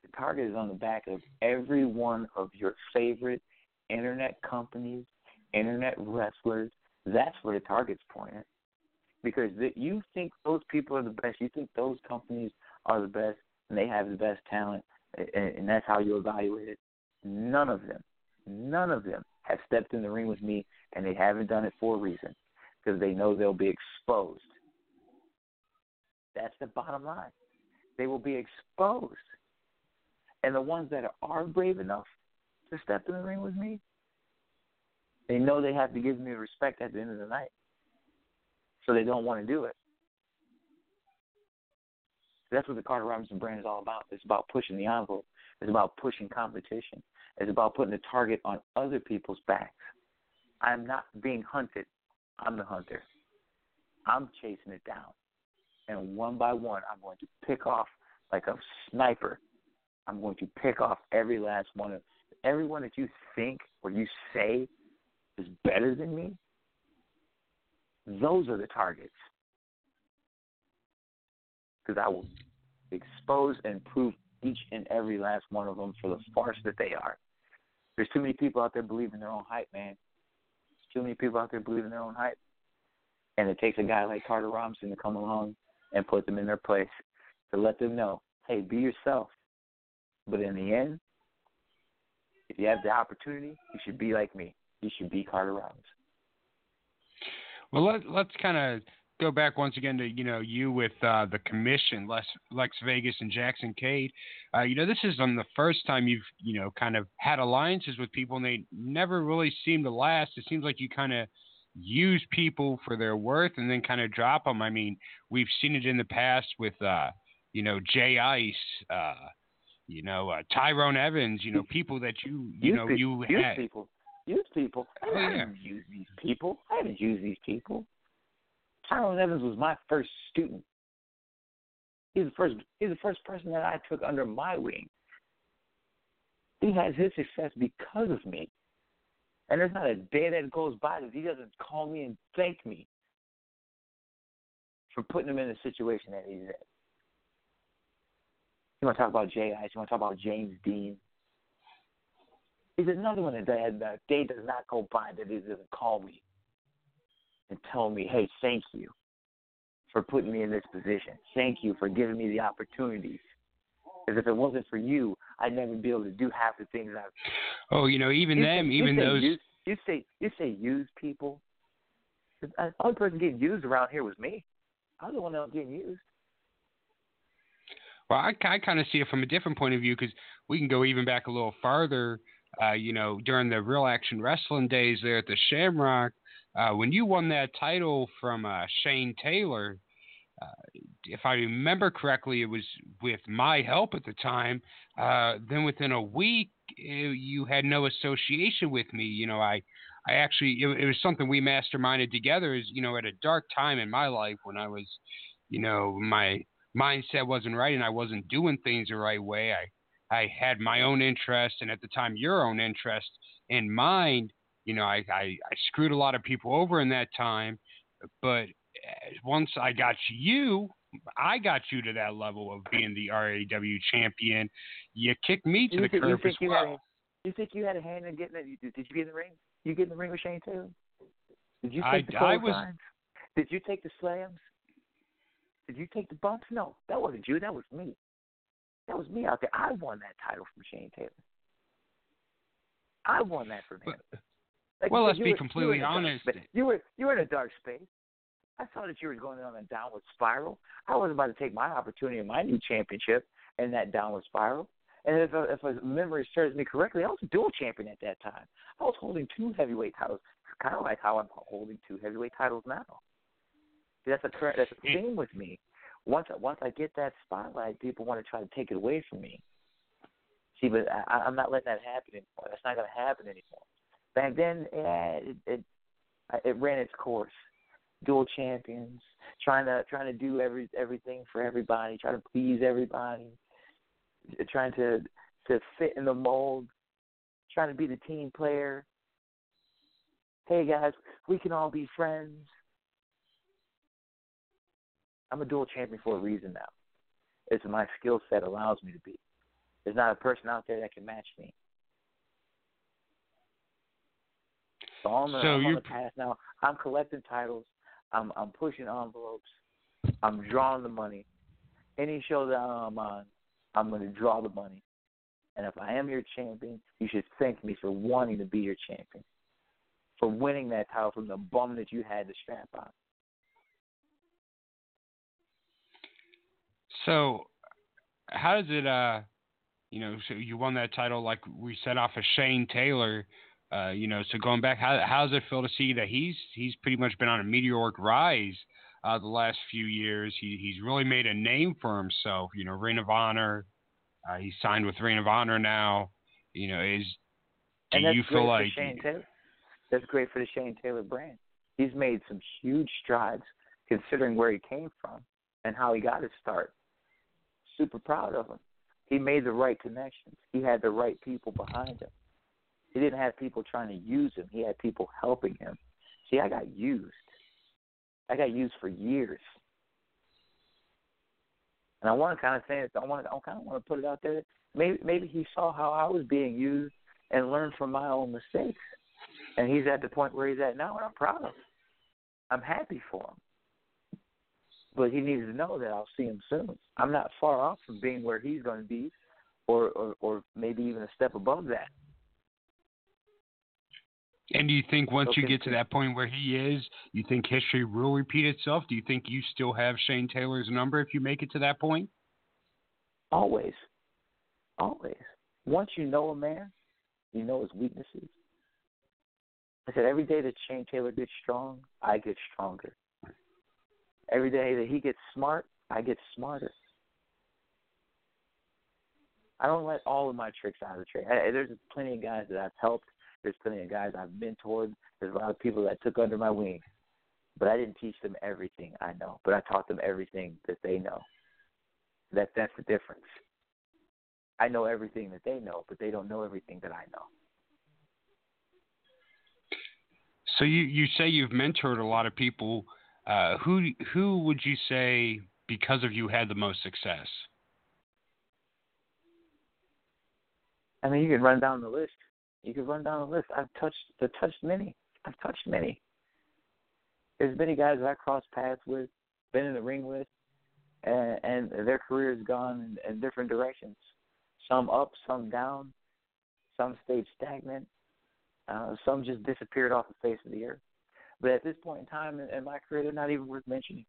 The target is on the back of every one of your favorite internet companies, internet wrestlers. That's where the target's pointed. Because the, you think those people are the best. You think those companies are the best and they have the best talent, and, and that's how you evaluate it. None of them, none of them have stepped in the ring with me, and they haven't done it for a reason because they know they'll be exposed. That's the bottom line. They will be exposed. And the ones that are brave enough to step in the ring with me, they know they have to give me respect at the end of the night. So they don't want to do it. That's what the Carter Robinson brand is all about. It's about pushing the envelope. It's about pushing competition. It's about putting a target on other people's backs. I'm not being hunted. I'm the hunter. I'm chasing it down. And one by one, I'm going to pick off like a sniper. I'm going to pick off every last one of everyone that you think or you say is better than me. Those are the targets. Because I will expose and prove each and every last one of them for the farce that they are. There's too many people out there believing their own hype, man. There's too many people out there believing their own hype. And it takes a guy like Carter Robinson to come along and put them in their place to let them know, hey, be yourself. But in the end, if you have the opportunity, you should be like me. You should be Carter Robinson.
Well, let, let's kind of go back once again to you know you with uh, the commission, Lex, Lex Vegas and Jackson Cade. Uh, you know this is on the first time you've you know kind of had alliances with people, and they never really seem to last. It seems like you kind of use people for their worth and then kind of drop them. I mean, we've seen it in the past with uh, you know Jay Ice. Uh, you know, uh, Tyrone Evans, you know, people that you, you
use
know,
pe-
you
use
had.
people. Use people. I,
Oh, yeah.
didn't use these people. I haven't used these people. Tyrone Evans was my first student. He's the first. He's the first person that I took under my wing. He has his success because of me, and there's not a day that goes by that he doesn't call me and thank me for putting him in the situation that he's in. You want to talk about Jay Ice? You want to talk about James Dean? He's another one that that day does not go by that he doesn't call me and tell me, "Hey, thank you for putting me in this position. Thank you for giving me the opportunities. Because if it wasn't for you, I'd never be able to do half the things I've."
Oh, you know, even
You
them,
say-
even
say
those.
Use, you say you say use people. The only person getting used around here was me. I was the one that was getting used.
Well, I, I kind of see it from a different point of view because we can go even back a little farther. Uh, you know, during the Real Action Wrestling days there at the Shamrock, uh, when you won that title from uh, Shane Taylor, uh, if I remember correctly, it was with my help at the time. Uh, then within a week, eh, you had no association with me. You know, I, I actually, it, it was something we masterminded together. Is you know, at a dark time in my life when I was, you know, my mindset wasn't right and I wasn't doing things the right way. I I had my own interest and at the time your own interest in mind. You know, I, I, I screwed a lot of people over in that time, but once I got you, I got you to that level of being the RAW champion. You kicked me to
you
the
think,
curb as
think you had
well.
a, you think you had a hand in getting it? Did, you get in the ring? You get in the ring with Shane Taylor? Did you
I-
take the
I was-
Did you take the slams? Did you take the bumps? No, that wasn't you. That was me. That was me out there. I won that title from Shane Taylor. I won that from him. Like
well, let's be
you were- you were
completely
in a dark
honest.
space. You were you were in a dark space. I saw that you were going on a downward spiral. I was about to take my opportunity in my new championship in that downward spiral. And if if if memory serves me correctly, I was a dual champion at that time. I was holding two heavyweight titles, kind of like how I'm holding two heavyweight titles now. That's a current that's a
Mm.
theme with me. Once once I get that spotlight, people want to try to take it away from me. See, but I, I'm not letting that happen anymore. That's not going to happen anymore. Back then, yeah, it, it it ran its course. Dual champions, trying to trying to do every everything for everybody, trying to please everybody, trying to to fit in the mold, trying to be the team player. Hey guys, we can all be friends. I'm a dual champion for a reason now. It's my skill set allows me to be. There's not a person out there that can match me. So I'm,
So
I'm on the path now. I'm collecting titles. I'm I'm pushing envelopes. I'm drawing the money. Any show that I'm on, I'm going to draw the money. And if I am your champion, you should thank me for wanting to be your champion, for winning that title from the bum that you had to strap on.
So, how does it, uh, you know, so you won that title like we set off of Shane Taylor, uh, you know, so going back, how how does it feel to see that he's he's pretty much been on a meteoric rise uh, the last few years? He he's really made a name for himself, you know, Ring of Honor, Uh, he's signed with Ring of Honor now. You know, is do you feel like
Shane Taylor. That's great for the Shane Taylor brand. He's made some huge strides considering where he came from and how he got his start. Super proud of him. He made the right connections. He had the right people behind him. He didn't have people trying to use him. He had people helping him. See, I got used. I got used for years. And I want to kind of say it. I want. I kind of want to put it out there. Maybe, maybe he saw how I was being used and learned from my own mistakes. And he's at the point where he's at now, and I'm proud of him. I'm happy for him. But he needs to know that I'll see him soon. I'm not far off from being where he's going to be, or, or, or maybe even a step above that.
And do you think once you get to that point where he is, you think history will repeat itself? Do you think you still have Shane Taylor's number if you make it to that point?
Always. Always. Once you know a man, you know his weaknesses. I said every day that Shane Taylor gets strong, I get stronger. Every day that he gets smart, I get smarter. I don't let all of my tricks out of the trade. I, there's plenty of guys that I've helped. There's plenty of guys I've mentored. There's a lot of people that took under my wing. But I didn't teach them everything I know. But I taught them everything that they know. That that's the difference. I know everything that they know, but they don't know everything that I know.
So you, you say you've mentored a lot of people. Uh, who who would you say because of you had the most success?
I mean, you can run down the list. You can run down the list. I've touched, I've touched many. I've touched many. There's many guys that I crossed paths with, been in the ring with, and, and their careers gone in, in different directions. Some up, some down. Some stayed stagnant. Uh, some just disappeared off the face of the earth. But at this point in time in, in my career, they're not even worth mentioning.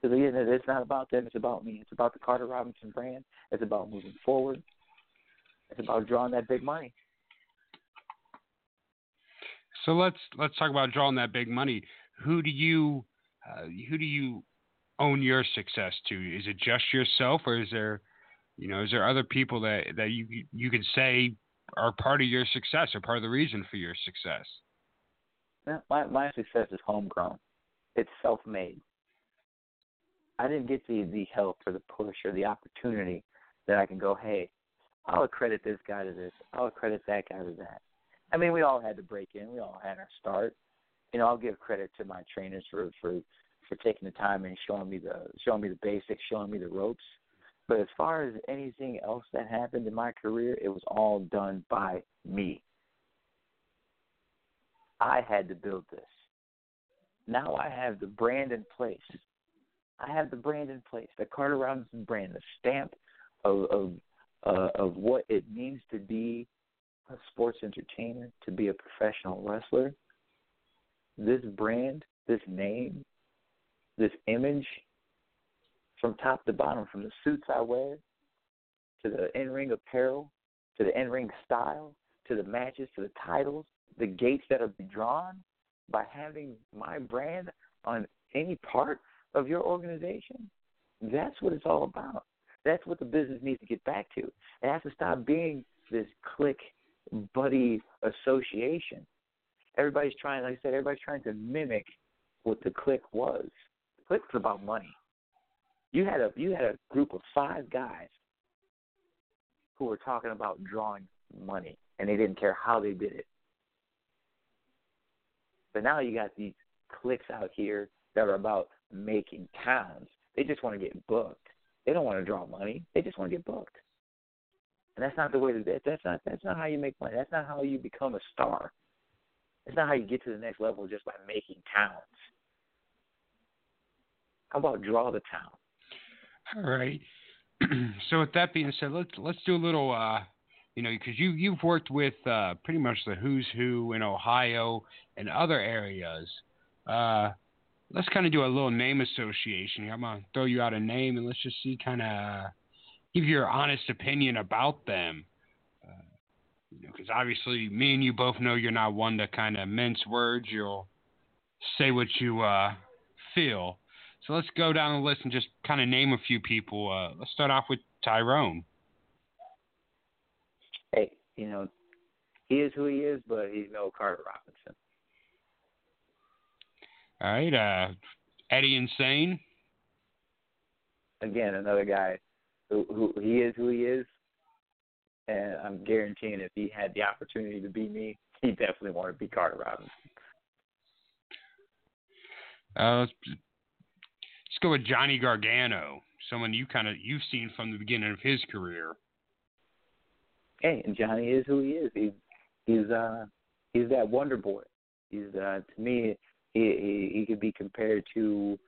Because again, it's not about them. It's about me. It's about the Carter Robinson brand. It's about moving forward. It's about drawing that big money.
So let's let's talk about drawing that big money. Who do you uh, who do you own your success to? Is it just yourself, or is there you know is there other people that that you you could say are part of your success or part of the reason for your success?
My my success is homegrown. It's self made. I didn't get the the help or the push or the opportunity that I can go, hey, I'll accredit this guy to this. I'll accredit that guy to that. I mean, we all had to break in. We all had our start. You know, I'll give credit to my trainers for for for taking the time and showing me the showing me the basics, showing me the ropes. But as far as anything else that happened in my career, it was all done by me. I had to build this. Now I have the brand in place. I have the brand in place, the Carter Robinson brand, the stamp of of uh, of what it means to be a sports entertainer, to be a professional wrestler. This brand, this name, this image, from top to bottom, from the suits I wear, to the in-ring apparel, to the in-ring style, to the matches, to the titles, the gates that are drawn by having my brand on any part of your organization. That's what it's all about. That's what the business needs to get back to. It has to stop being this click buddy association. Everybody's trying, like I said, everybody's trying to mimic what the Kliq was. The Kliq about money. You had a you had a group of five guys who were talking about drawing money, and they didn't care how they did it. But now you got these clicks out here that are about making towns. They just want to get booked. They don't want to draw money. They just want to get booked. And that's not the way to that that's not that's not how you make money. That's not how you become a star. That's not how you get to the next level just by making towns. How about draw the town?
All right. so with that being said, let's let's do a little, uh, you know, because you you've worked with uh, pretty much the who's who in Ohio and other areas. Uh, let's kind of do a little name association here. I'm gonna throw you out a name and let's just see, kind of give your honest opinion about them. Uh, you know, because obviously me and you both know you're not one to kind of mince words. You'll say what you uh, feel. So let's go down the list and just kind of name a few people. Uh, let's start off with Tyrone.
Hey, you know, he is who he is, but he's no Carter Robinson.
All right, uh, Eddie Insane.
Again, another guy who, who he is who he is, and I'm guaranteeing if he had the opportunity to be me, he definitely wanted to be Carter Robinson.
Uh, let's, let's go with Johnny Gargano, someone you kind of you've seen from the beginning of his career.
Hey, and Johnny is who he is. He's he's uh he's that wonder boy. He's uh to me he he, he could be compared to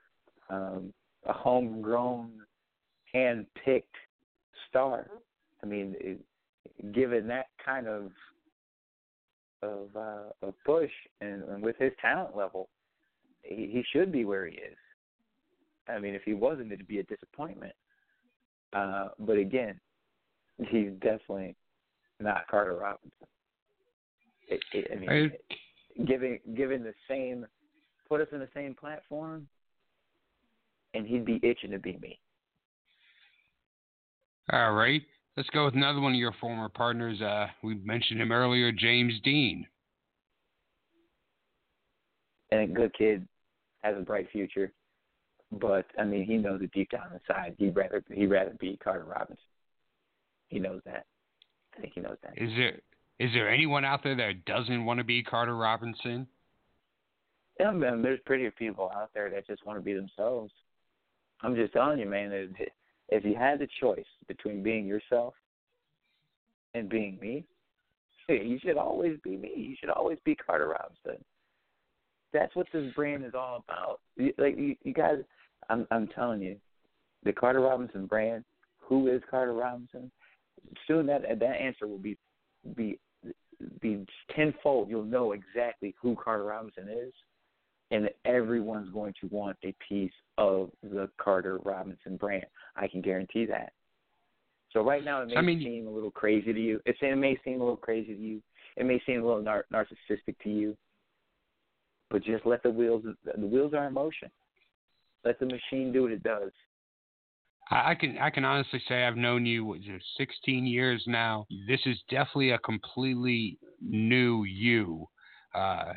um a homegrown, hand picked star. I mean, it, given that kind of of uh, of push and, and with his talent level, he, he should be where he is. I mean, if he wasn't, it'd be a disappointment. Uh, but again, he's definitely not Carter Robinson. It, it, I mean,
I,
given given the same, put us in the same platform, and he'd be itching to be me.
All right. Let's go with another one of your former partners. Uh, we mentioned him earlier, James Dean.
And a good kid has a bright future, but I mean, he knows it deep down inside. He'd rather he'd rather be Carter Robinson. He knows that. I think he knows that.
Is there is there anyone out there that doesn't want to be Carter Robinson?
Yeah, man, there's pretty people out there that just want to be themselves. I'm just telling you, man. That if you had the choice between being yourself and being me, you should always be me. You should always be Carter Robinson. That's what this brand is all about. Like you, you guys, I'm I'm telling you, the Carter Robinson brand. Who is Carter Robinson? Soon that that answer will be be be tenfold. You'll know exactly who Carter Robinson is, and everyone's going to want a piece of the Carter Robinson brand. I can guarantee that. So right now, it may
I mean,
seem a little crazy to you. It, it may seem a little crazy to you. It may seem a little nar- narcissistic to you. But just let the wheels. The wheels are in motion. Let the machine do what it does.
I can I can honestly say I've known you what, 16 years now. This is definitely a completely new you. Uh,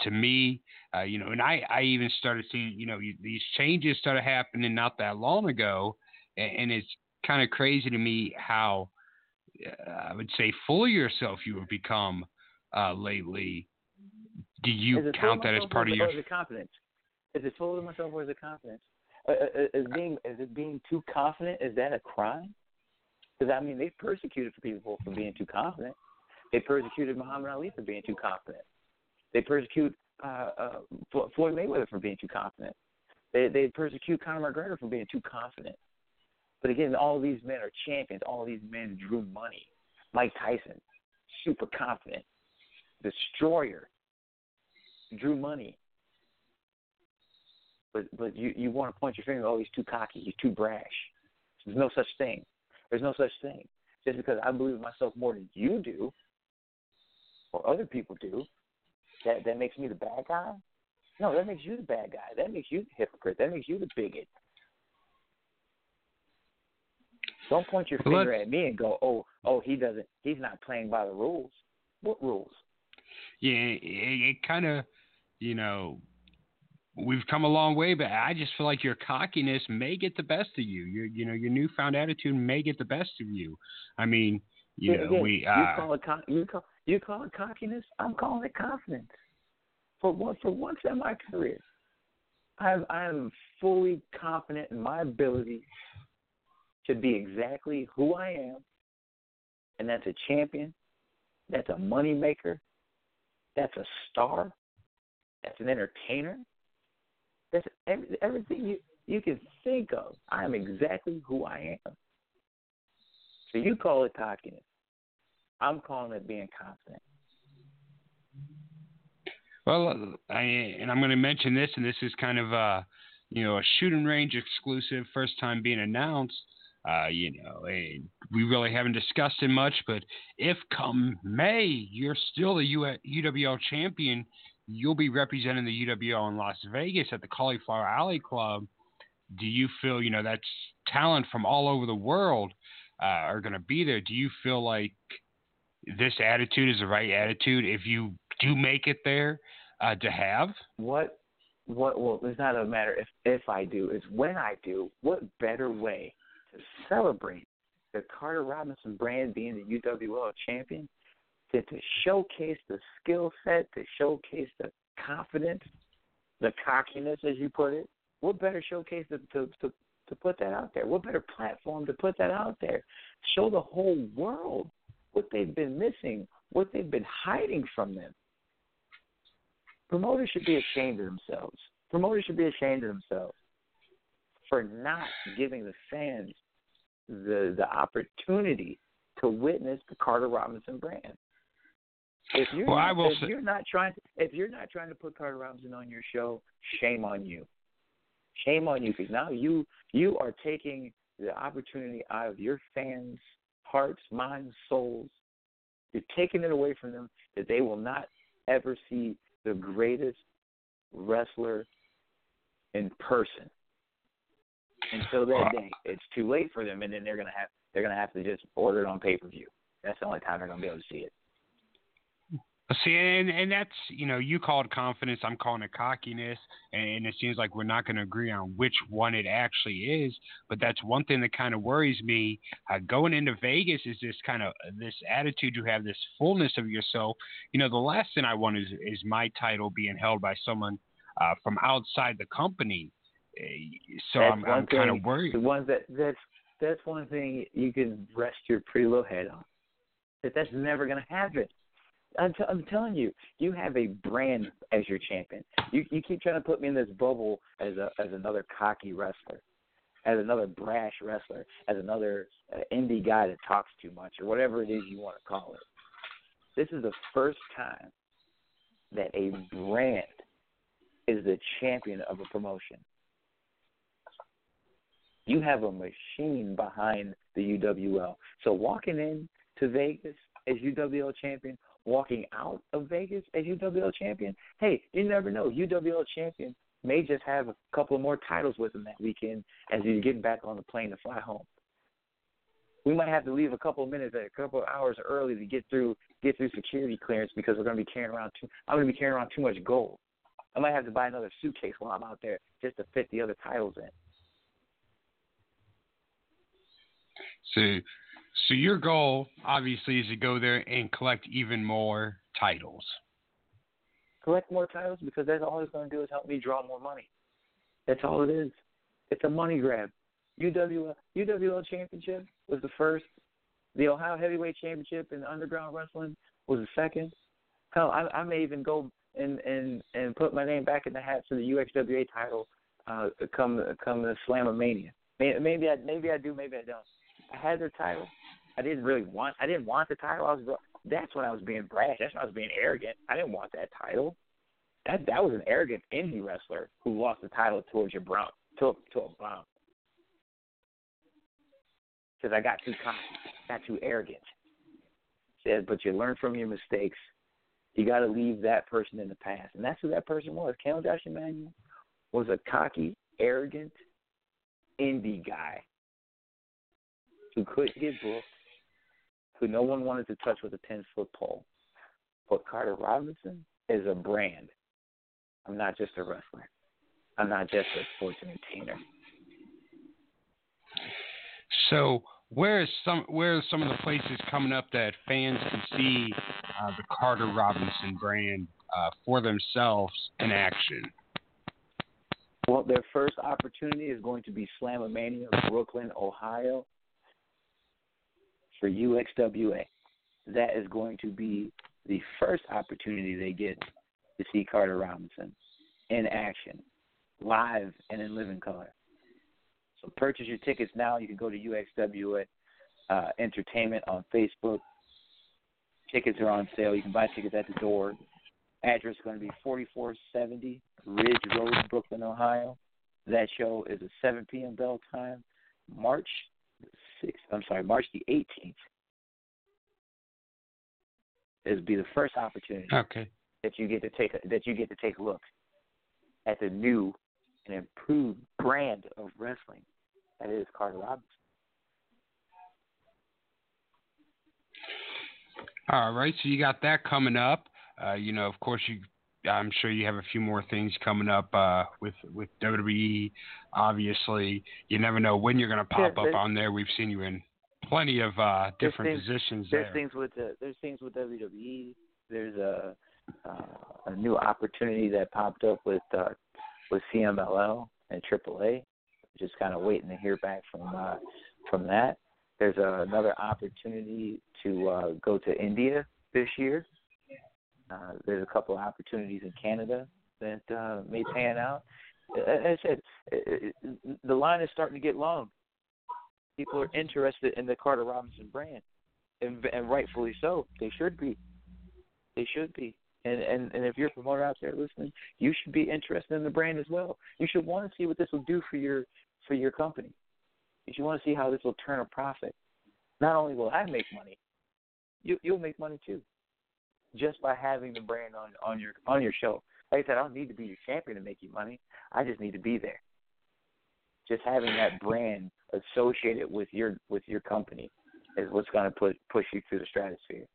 to me, uh, you know, and I, I even started seeing, you know, you, these changes started happening not that long ago, and, and it's kind of crazy to me how uh, I would say full of yourself you have become uh, lately. Do you count that as part of your
confidence? Is it full of myself or is it confidence? Uh, uh, is being is it being too confident? Is that a crime? Because I mean, they persecuted people for being too confident. They persecuted Muhammad Ali for being too confident. They persecute uh, uh, Floyd Mayweather for being too confident. They they persecute Conor McGregor for being too confident. But again, all these men are champions. All these men drew money. Mike Tyson, super confident, destroyer, drew money. But but you you want to point your finger? Oh, he's too cocky. He's too brash. There's no such thing. There's no such thing. Just because I believe in myself more than you do, or other people do, that that makes me the bad guy? No, that makes you the bad guy. That makes you the hypocrite. That makes you the bigot. Don't point your finger at me and go, "Oh, oh, he doesn't. He's not playing by the rules." What rules?
Yeah, it, it kind of, you know, we've come a long way, but I just feel like your cockiness may get the best of you. Your, you know, your newfound attitude may get the best of you. I mean, you
yeah,
know,
yeah.
we. Uh,
you call it you call you call it cockiness. I'm calling it confidence. For one, for once in my career, I'm I'm fully confident in my ability to be exactly who I am, and that's a champion, that's a money maker, that's a star, that's an entertainer, that's every, everything you you can think of. I am exactly who I am. So you call it cockiness. I'm calling it being confident.
Well, I, and I'm going to mention this, and this is kind of a, you know, a shooting range exclusive, first time being announced. Uh, you know, we really haven't discussed it much, but if come May you're still the UWL champion, you'll be representing the UWL in Las Vegas at the Cauliflower Alley Club. Do you feel, you know, that's talent from all over the world uh, are going to be there? Do you feel like this attitude is the right attitude if you do make it there uh, to have?
What what well it's not a matter if if I do, it's when I do, what better way to celebrate the Carter Robinson brand being the UWL champion than to showcase the skill set, to showcase the confidence, the cockiness as you put it. What better showcase to to, to to put that out there? What better platform to put that out there? Show the whole world what they've been missing, what they've been hiding from them. Promoters should be ashamed of themselves. Promoters should be ashamed of themselves for not giving the fans the the opportunity to witness the Carter Robinson brand. If you're
well,
not,
I will
if
say,
you're not trying to, if you're not trying to put Carter Robinson on your show, shame on you. Shame on you because now you you are taking the opportunity out of your fans' hearts, minds, souls. You're taking it away from them that they will not ever see the greatest wrestler in person until that day. It's too late for them, and then they're gonna have they're gonna have to just order it on pay per view. That's the only time they're gonna be able to see it.
See, and, and that's, you know, you called confidence, I'm calling it cockiness, and it seems like we're not going to agree on which one it actually is. But that's one thing that kind of worries me. Uh, going into Vegas is this kind of this attitude you have, this fullness of yourself. You know, the last thing I want is, is my title being held by someone uh, from outside the company. Uh, So
That's
I'm, I'm kind of worried.
The ones that that's that's one thing you can rest your pretty little head on. That that's never gonna happen. I'm, t- I'm telling you, you have a brand as your champion. You you keep trying to put me in this bubble as a as another cocky wrestler, as another brash wrestler, as another uh, indie guy that talks too much or whatever it is you want to call it. This is the first time that a brand is the champion of a promotion. You have a machine behind the UWL. So walking in to Vegas as UWL champion, walking out of Vegas as UWL champion, hey, you never know. UWL champion may just have a couple of more titles with him that weekend as he's getting back on the plane to fly home. We might have to leave a couple of minutes, a couple of hours early to get through get through security clearance because we're going to be carrying around too. I'm going to be carrying around too much gold. I might have to buy another suitcase while I'm out there just to fit the other titles in.
So, so your goal obviously is to go there and collect even more titles.
collect more titles because that's all it's going to do is help me draw more money. That's all it is. It's a money grab. UWL UWL Championship was the first. The Ohio Heavyweight Championship in Underground Wrestling was the second. Hell, I, I may even go and and and put my name back in the hat for the UXWA title. Uh, come come the Slamomania. Maybe, maybe I maybe I do, maybe I don't. I had the title. I didn't really want. I didn't want the title. I was. That's when I was being brash. That's when I was being arrogant. I didn't want that title. That that was an arrogant indie wrestler who lost the title towards your brown to to a bomb. Because I got too cocky, got too arrogant. Said, but you learn from your mistakes. You got to leave that person in the past, and that's who that person was. Cal Josh Emanuel was a cocky, arrogant indie guy who couldn't get booked, who no one wanted to touch with a ten foot pole. But Carter Robinson is a brand. I'm not just a wrestler. I'm not just a sports entertainer.
So where is some where are some of the places coming up that fans can see uh, the Carter Robinson brand uh, for themselves in action?
Well, their first opportunity is going to be Slamomania, Brooklyn, Ohio, for UXWA. That is going to be the first opportunity they get to see Carter Robinson in action, live and in living color. So purchase your tickets now. You can go to UXWA uh, Entertainment on Facebook. Tickets are on sale. You can buy tickets at the door. Address is going to be 4470 Ridge Road, Brooklyn, Ohio. That show is a 7 p.m. bell time, March 6th. I'm sorry, March the 18th. It'll be the first opportunity
Okay.
that you get to take a, that you get to take a look at the new and improved brand of wrestling that is Carter Robinson.
All right, so you got that coming up. Uh, you know, of course, you. I'm sure you have a few more things coming up uh, with with WWE. Obviously, you never know when you're going to pop
Yeah,
up on there. We've seen you in plenty of uh, different
things-
positions
There's
there.
things with the, there's things with WWE. There's a uh, a new opportunity that popped up with uh, with CMLL and AAA. Just kind of waiting to hear back from uh, from that. There's uh, another opportunity to uh, go to India this year. Uh, there's a couple of opportunities in Canada that uh, may pan out. As I said, the line is starting to get long. People are interested in the Carter Robinson brand and, and rightfully so. They should be. They should be. And, and and if you're a promoter out there listening, you should be interested in the brand as well. You should want to see what this will do for your for your company. You should want to see how this will turn a profit. Not only will I make money, you you'll make money too, just by having the brand on on your on your show. Like I said, I don't need to be your champion to make you money. I just need to be there. Just having that brand associated with your with your company is what's going to put push you through the stratosphere.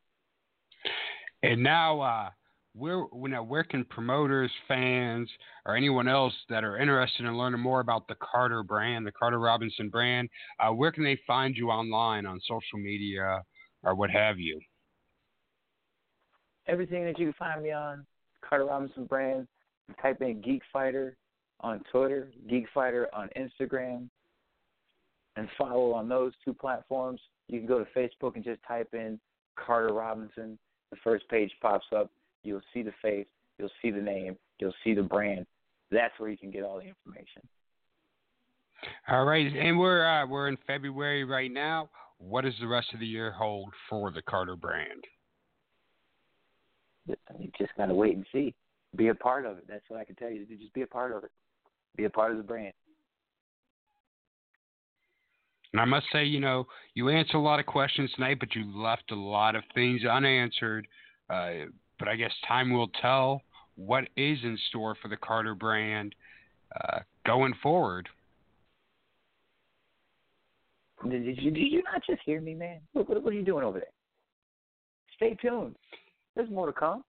And now, uh, where you know, where can promoters, fans, or anyone else that are interested in learning more about the Carter brand, the Carter Robinson brand, uh, where can they find you online on social media or what have you?
Everything that you can find me on, Carter Robinson brand. Type in Geek Fighter on Twitter, Geek Fighter on Instagram, and follow on those two platforms. You can go to Facebook and just type in Carter Robinson. The first page pops up. You'll see the face. You'll see the name. You'll see the brand. That's where you can get all the information.
All right, and we're uh, we're in February right now. What does the rest of the year hold for the Carter brand?
You just gotta wait and see. Be a part of it. That's what I can tell you. Just be a part of it. Be a part of the brand.
And I must say, you know, you answered a lot of questions tonight, but you left a lot of things unanswered. Uh, but I guess time will tell what is in store for the Carter brand uh, going forward.
Did you, did you not just hear me, man? Look, what, what are you doing over there? Stay tuned. There's more to come.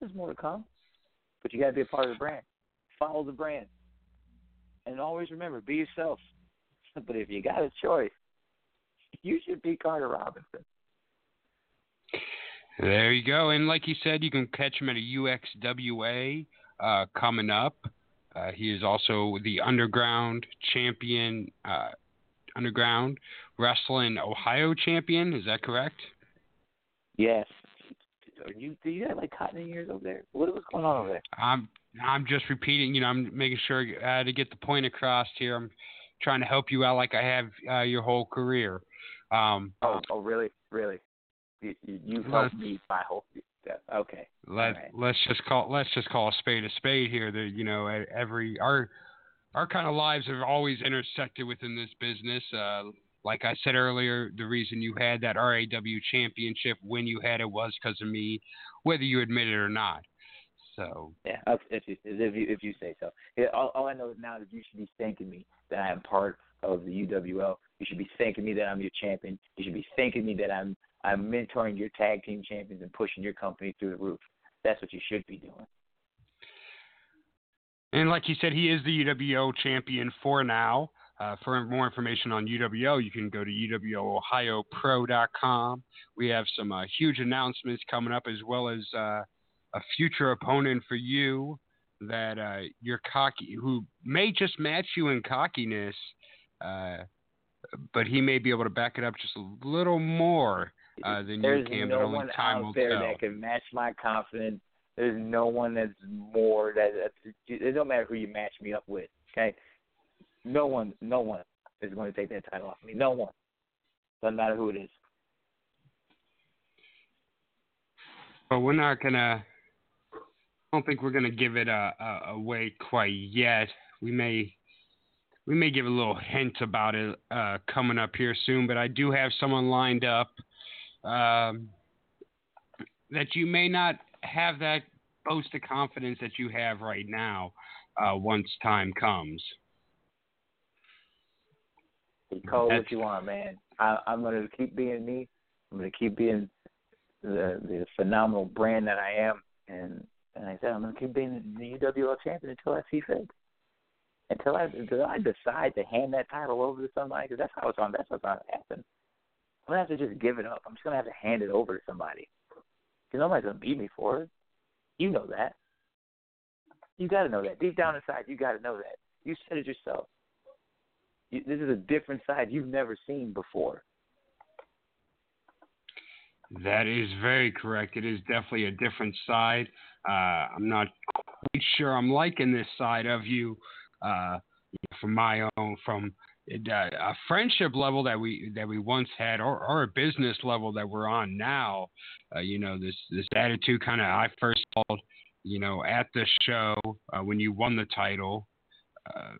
There's more to come. But you got to be a part of the brand. Follow the brand. And always remember, be yourself. But if you got a choice, you should be Carter Robinson.
There you go. And like you said, you can catch him at a UXWA uh, coming up. Uh, he is also the underground champion, uh, underground wrestling Ohio champion. Is that correct?
Yes. Are you do you have like cotton ears over there? What what's going on over there?
I'm I'm just repeating. You know, I'm making sure uh, to get the point across here. I'm trying to help you out like I have uh, your whole career. Um,
Oh, oh, really, really? You you, helped me my whole. Yeah, okay.
let
right.
let's just call let's just call a spade a spade here. That you know every our our kind of lives have always intersected within this business. Uh, like I said earlier, the reason you had that RAW championship when you had it was because of me, whether you admit it or not. So
Yeah, if you if you if you say so. Yeah, all, all I know is now that you should be thanking me that I am part of the UWL. You should be thanking me that I'm your champion. You should be thanking me that I'm I'm mentoring your tag team champions and pushing your company through the roof. That's what you should be doing.
And like you said, he is the UWO champion for now. Uh, for more information on UWO, you can go to UWOOhioPro.com. We have some uh, huge announcements coming up, as well as uh, a future opponent for you that uh, you're cocky, who may just match you in cockiness, uh, but he may be able to back it up just a little more uh, than
There's
you can.
no
but only
one
time
out
will
there
tell.
that can match my confidence. There's no one that's more that that's, it don't matter who you match me up with. Okay, no one, no one is going to take that title off me. No one. Doesn't matter who it is.
but we're not gonna. I don't think we're gonna give it a, a, away quite yet. We may, we may give a little hint about it uh, coming up here soon. But I do have someone lined up um, that you may not have that boast of confidence that you have right now. Uh, once time comes.
You call it
That's-
what you want, man. I, I'm gonna keep being me. I'm gonna keep being the the phenomenal brand that I am, and and I said I'm going to keep being the UWL champion until I see fit. Until I until I decide to hand that title over to somebody, because that's how it's on. That's what's going to happen. I'm gonna have to just give it up. I'm just gonna have to hand it over to somebody. Because nobody's gonna beat me for it. You know that. You got to know that deep down inside. You got to know that. You said it yourself. This is a different side you've never seen before.
That is very correct. It is definitely a different side. Uh, I'm not quite sure I'm liking this side of you uh, from my own, from uh, a friendship level that we that we once had, or, or a business level that we're on now. Uh, you know, this this attitude kind of I first saw, you know, at the show uh, when you won the title, uh,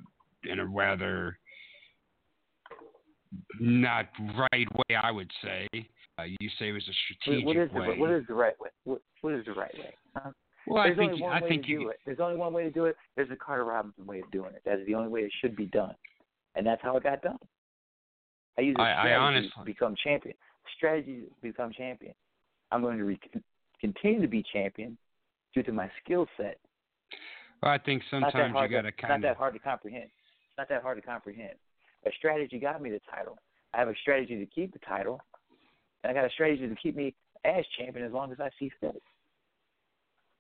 in a rather not right way, I would say. Uh, you say it was a strategic
what is
way.
The, what is the right way? What, what is the right way? Huh?
well,
There's
I think
only one
I
way
think
to
you.
do it. There's only one way to do it. There's the Carter Robinson way of doing it. That is the only way it should be done, and that's how it got done. I use a
I- I
strategy
honestly-
to become champion. Strategy to become champion. I'm going to re- continue to be champion due to my skill set.
Well, I think sometimes you got
to,
to
not that hard to comprehend. It's not that hard to comprehend. A strategy got me the title. I have a strategy to keep the title, and I got a strategy to keep me as champion as long as I see fit.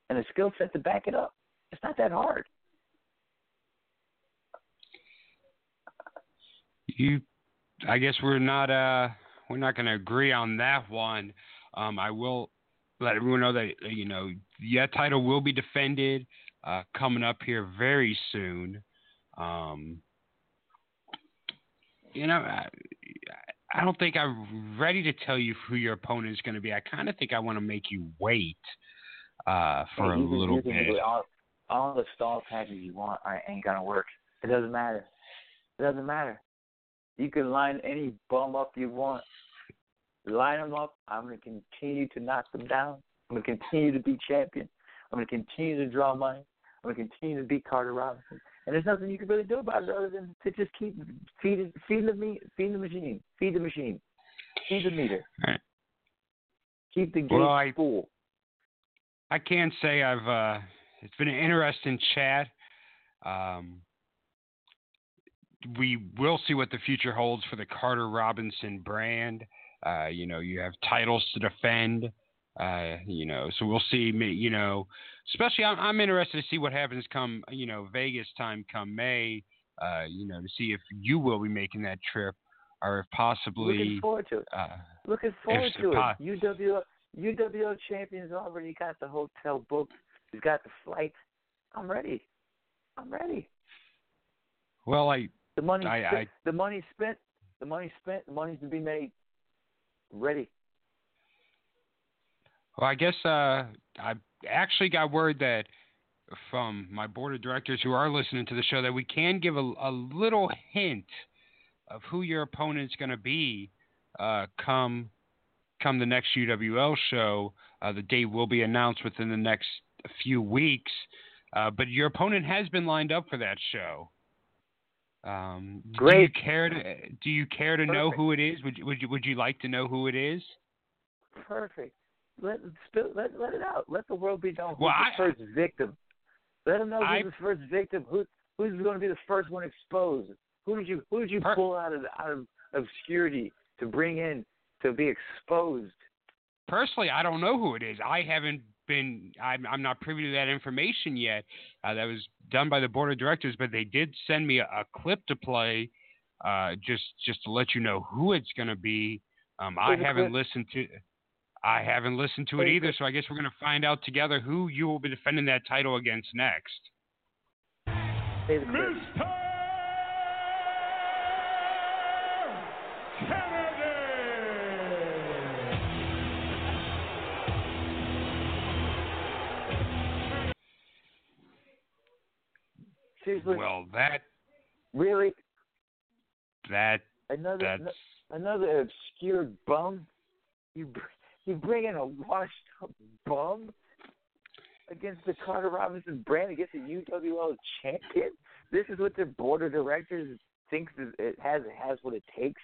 And a skill set to back it up. It's not that hard.
You, I guess we're not uh we're not going to agree on that one. Um, I will let everyone know that you know that title will be defended uh, coming up here very soon. Um, you know, I, I don't think I'm ready to tell you who your opponent is going to be. I kind of think I want to make you wait uh, for
Hey,
a little bit.
all, all the stall tactics you want are, ain't gonna work. It doesn't matter. It doesn't matter. You can line any bum up you want. Line them up. I'm gonna continue to knock them down. I'm gonna continue to be champion. I'm gonna continue to draw money. I'm gonna continue to beat Carter Robinson. And there's nothing you can really do about it other than to just keep feeding, feeding the meat, feeding the machine, feed the machine, feed the meter,
Right.
keep the gate
Well, I-
full.
I can say I've uh, it's been an interesting chat. Um, we will see what the future holds for the Carter Robinson brand. Uh, you know, you have titles to defend. Uh, you know, so we'll see. me- You know, especially I'm, I'm interested to see what happens come you know Vegas time come May. Uh, you know, to see if you will be making that trip or if possibly.
Looking forward to it.
Uh,
Looking forward to it. UWO UWO champions already got the hotel booked. He's got the flight. I'm ready. I'm ready.
well, I
The money
I-
spent.
I-
the money spent. The money spent. The money's to be made. Ready.
Well, I guess uh, I actually got word that from my board of directors who are listening to the show that we can give a, a little hint of who your opponent's going to be uh, come come the next UWL show. Uh, the date will be announced within the next few weeks, uh, but your opponent has been lined up for that show. Um,
Great.
Do you care to Do you care to know who it is? Would you, would you Would you like to know who it is?
Perfect. Let spill, let let it out. Let the world be known who's
Well,
the
I-
first victim. Let them know
I-
who's the first victim. Who who's going to be the first one exposed? Who did you who did you pull out of out of obscurity to bring in to be exposed?
personally, I don't know who it is. I haven't been. I'm, I'm not privy to that information yet. Uh, that was done by the board of directors, but they did send me a, a clip to play, uh, just just to let you know who it's going to be. Um, I haven't
clip.
listened to. I haven't listened to it either, so I guess we're going to find out together who you will be defending that title against next.
Say.
Mr. Kennedy.
Seriously,
Well, that
really?
that
Another
that's
another obscure bum? You br- you bring in a washed up bum against the Carter Robinson brand against the UWL champion? This is what their board of directors thinks is- it has it has what it takes.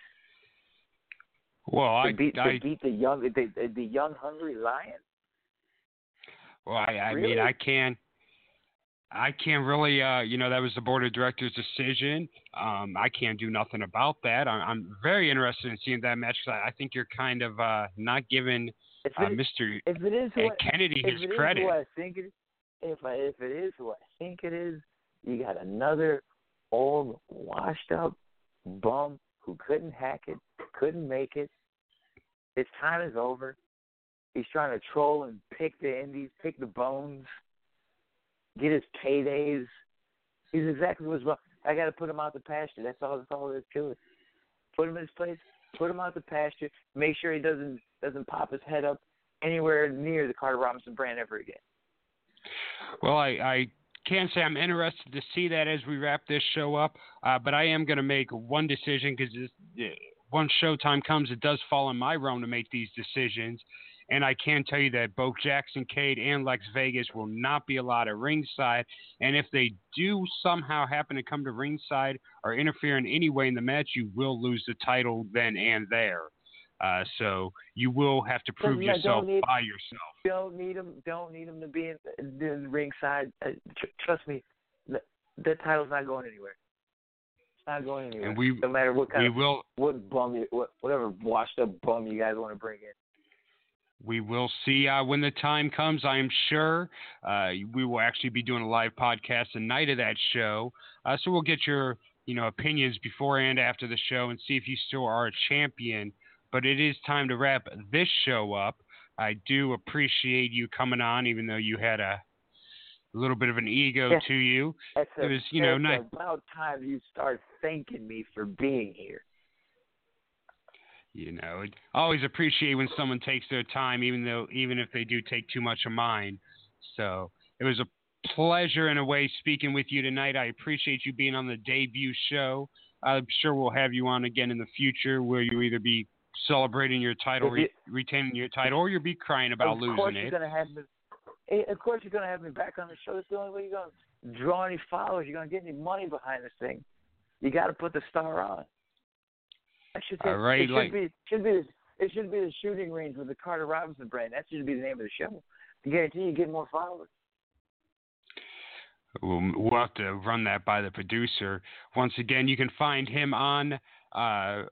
Well,
to
I,
beat
I
to beat the young the, the young hungry lion.
well, I, I
Really?
mean, I can't. I can't really, uh, you know, that was the board of directors' decision. Um, I can't do nothing about that. I'm, I'm very interested in seeing that match 'cause I, I think you're kind of uh, not giving uh,
it,
Mr.
if it is who I,
Kennedy
if
his
it is
credit.
I think it, if I if it is who I think it is, you got another old washed up bum who couldn't hack it, couldn't make it. His time is over. He's trying to troll and pick the indies, pick the bones, get his paydays. He's exactly what's wrong. I got to put him out the pasture. That's all. That's all is to it. Put him in his place. Put him out the pasture. Make sure he doesn't doesn't pop his head up anywhere near the Carter Robinson brand ever again.
Well, I, I can't say I'm interested to see that as we wrap this show up, uh, but I am going to make one decision because once showtime comes, it does fall in my realm to make these decisions. And I can tell you that both Jackson Cade and Lex Vegas will not be allowed at ringside. And if they do somehow happen to come to ringside or interfere in any way in the match, you will lose the title then and there. Uh, so you will have to prove yourself
need-
by yourself.
Don't need them. Don't need them to be in, in ringside. Uh, tr- trust me, the, that title's not going anywhere. It's not going anywhere.
And we-
no matter what kind
We
of
will
what bum you, what, whatever washed up bum you guys want to bring in.
We will see uh, when the time comes. I am sure uh, we will actually be doing a live podcast the night of that show. Uh, so we'll get your you know opinions before and after the show and see if you still are a champion. But it is time to wrap this show up. I do appreciate you coming on, even though you had a little bit of an ego to you.
That's
It was, you know, nice.
about time you start thanking me for being here.
You know, I always appreciate when someone takes their time, even though even if they do take too much of mine. So it was a pleasure in a way speaking with you tonight. I appreciate you being on the debut show. I'm sure we'll have you on again in the future, where you either be celebrating your title, re- retaining your title, or you'll be crying about
of course
losing
you're
it.
me. eh, Of course you're gonna have me back on the show. That's the only way you're gonna draw any followers. You're gonna get any money behind this thing. You got to put the star on. I should say
All right,
it should
like-
be should be it should be the shooting range with the Carter Robinson brand. That should be the name of the show. I guarantee you get more followers.
We'll, have to run that by the producer. Once again, you can find him on uh,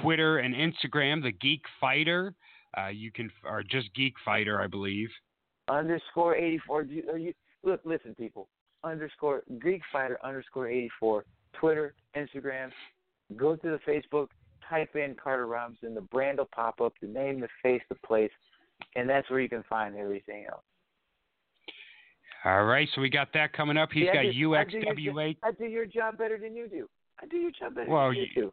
Twitter and Instagram, the Geek Fighter. Uh, you can, or just Geek Fighter, I believe.
Underscore eighty four. Are you look? Listen, people. Underscore Geek Fighter underscore eighty four. Twitter, Instagram. Go to the Facebook. Type in Carter Robinson. The brand will pop up. The name, the face, the place, and that's where you can find everything else.
All right, so we got that coming up. He's
See, I
got
do- I do your
UXWA.
I do your job better than you do. I do your job better
Well,
than you,
you-
do.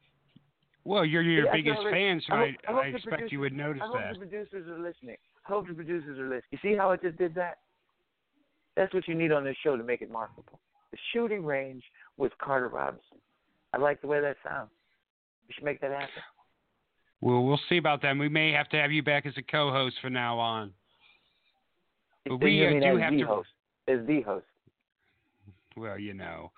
Well, you're your
Yeah,
biggest fan, so
I hope- I hope
I expect you would notice that.
I hope
that.
the producers are listening. I hope the producers are listening. You see how I just did that? That's what you need on this show to make it marketable. The shooting range with Carter Robinson. I like the way that sounds. We should make that happen.
Well, we'll see about that. We may have to have you back as a co-host from now on. But we uh,
mean
do
as
have
the
to.
host. As the host.
Well, you know,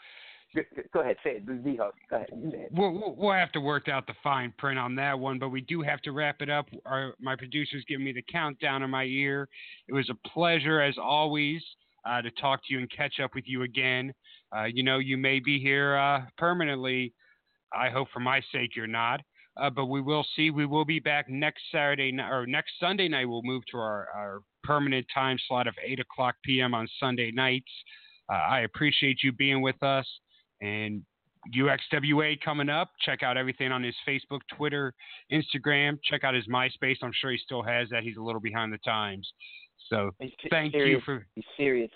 Go- ahead, say it. The the host. Go ahead.
We'll, we'll- we'll have to work out the fine print on that one, but we do have to wrap it up. Our, my producer's giving me the countdown in my ear. It was a pleasure, as always, uh, to talk to you and catch up with you again. Uh, you know, you may be here uh, permanently. I hope for my sake you're not. Uh, but we will see. We will be back next Saturday ni- or next Sunday night. We'll move to our, our permanent time slot of 8 o'clock p.m. on Sunday nights. Uh, I appreciate you being with us. And UXWA coming up. Check out everything on his Facebook, Twitter, Instagram. Check out his MySpace. I'm sure he still has that. He's a little behind the times. So
He's
thank you for
He's serious.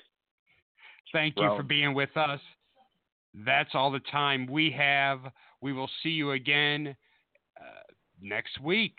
thank you for being with us. That's all the time we have. We will see you again uh, next week.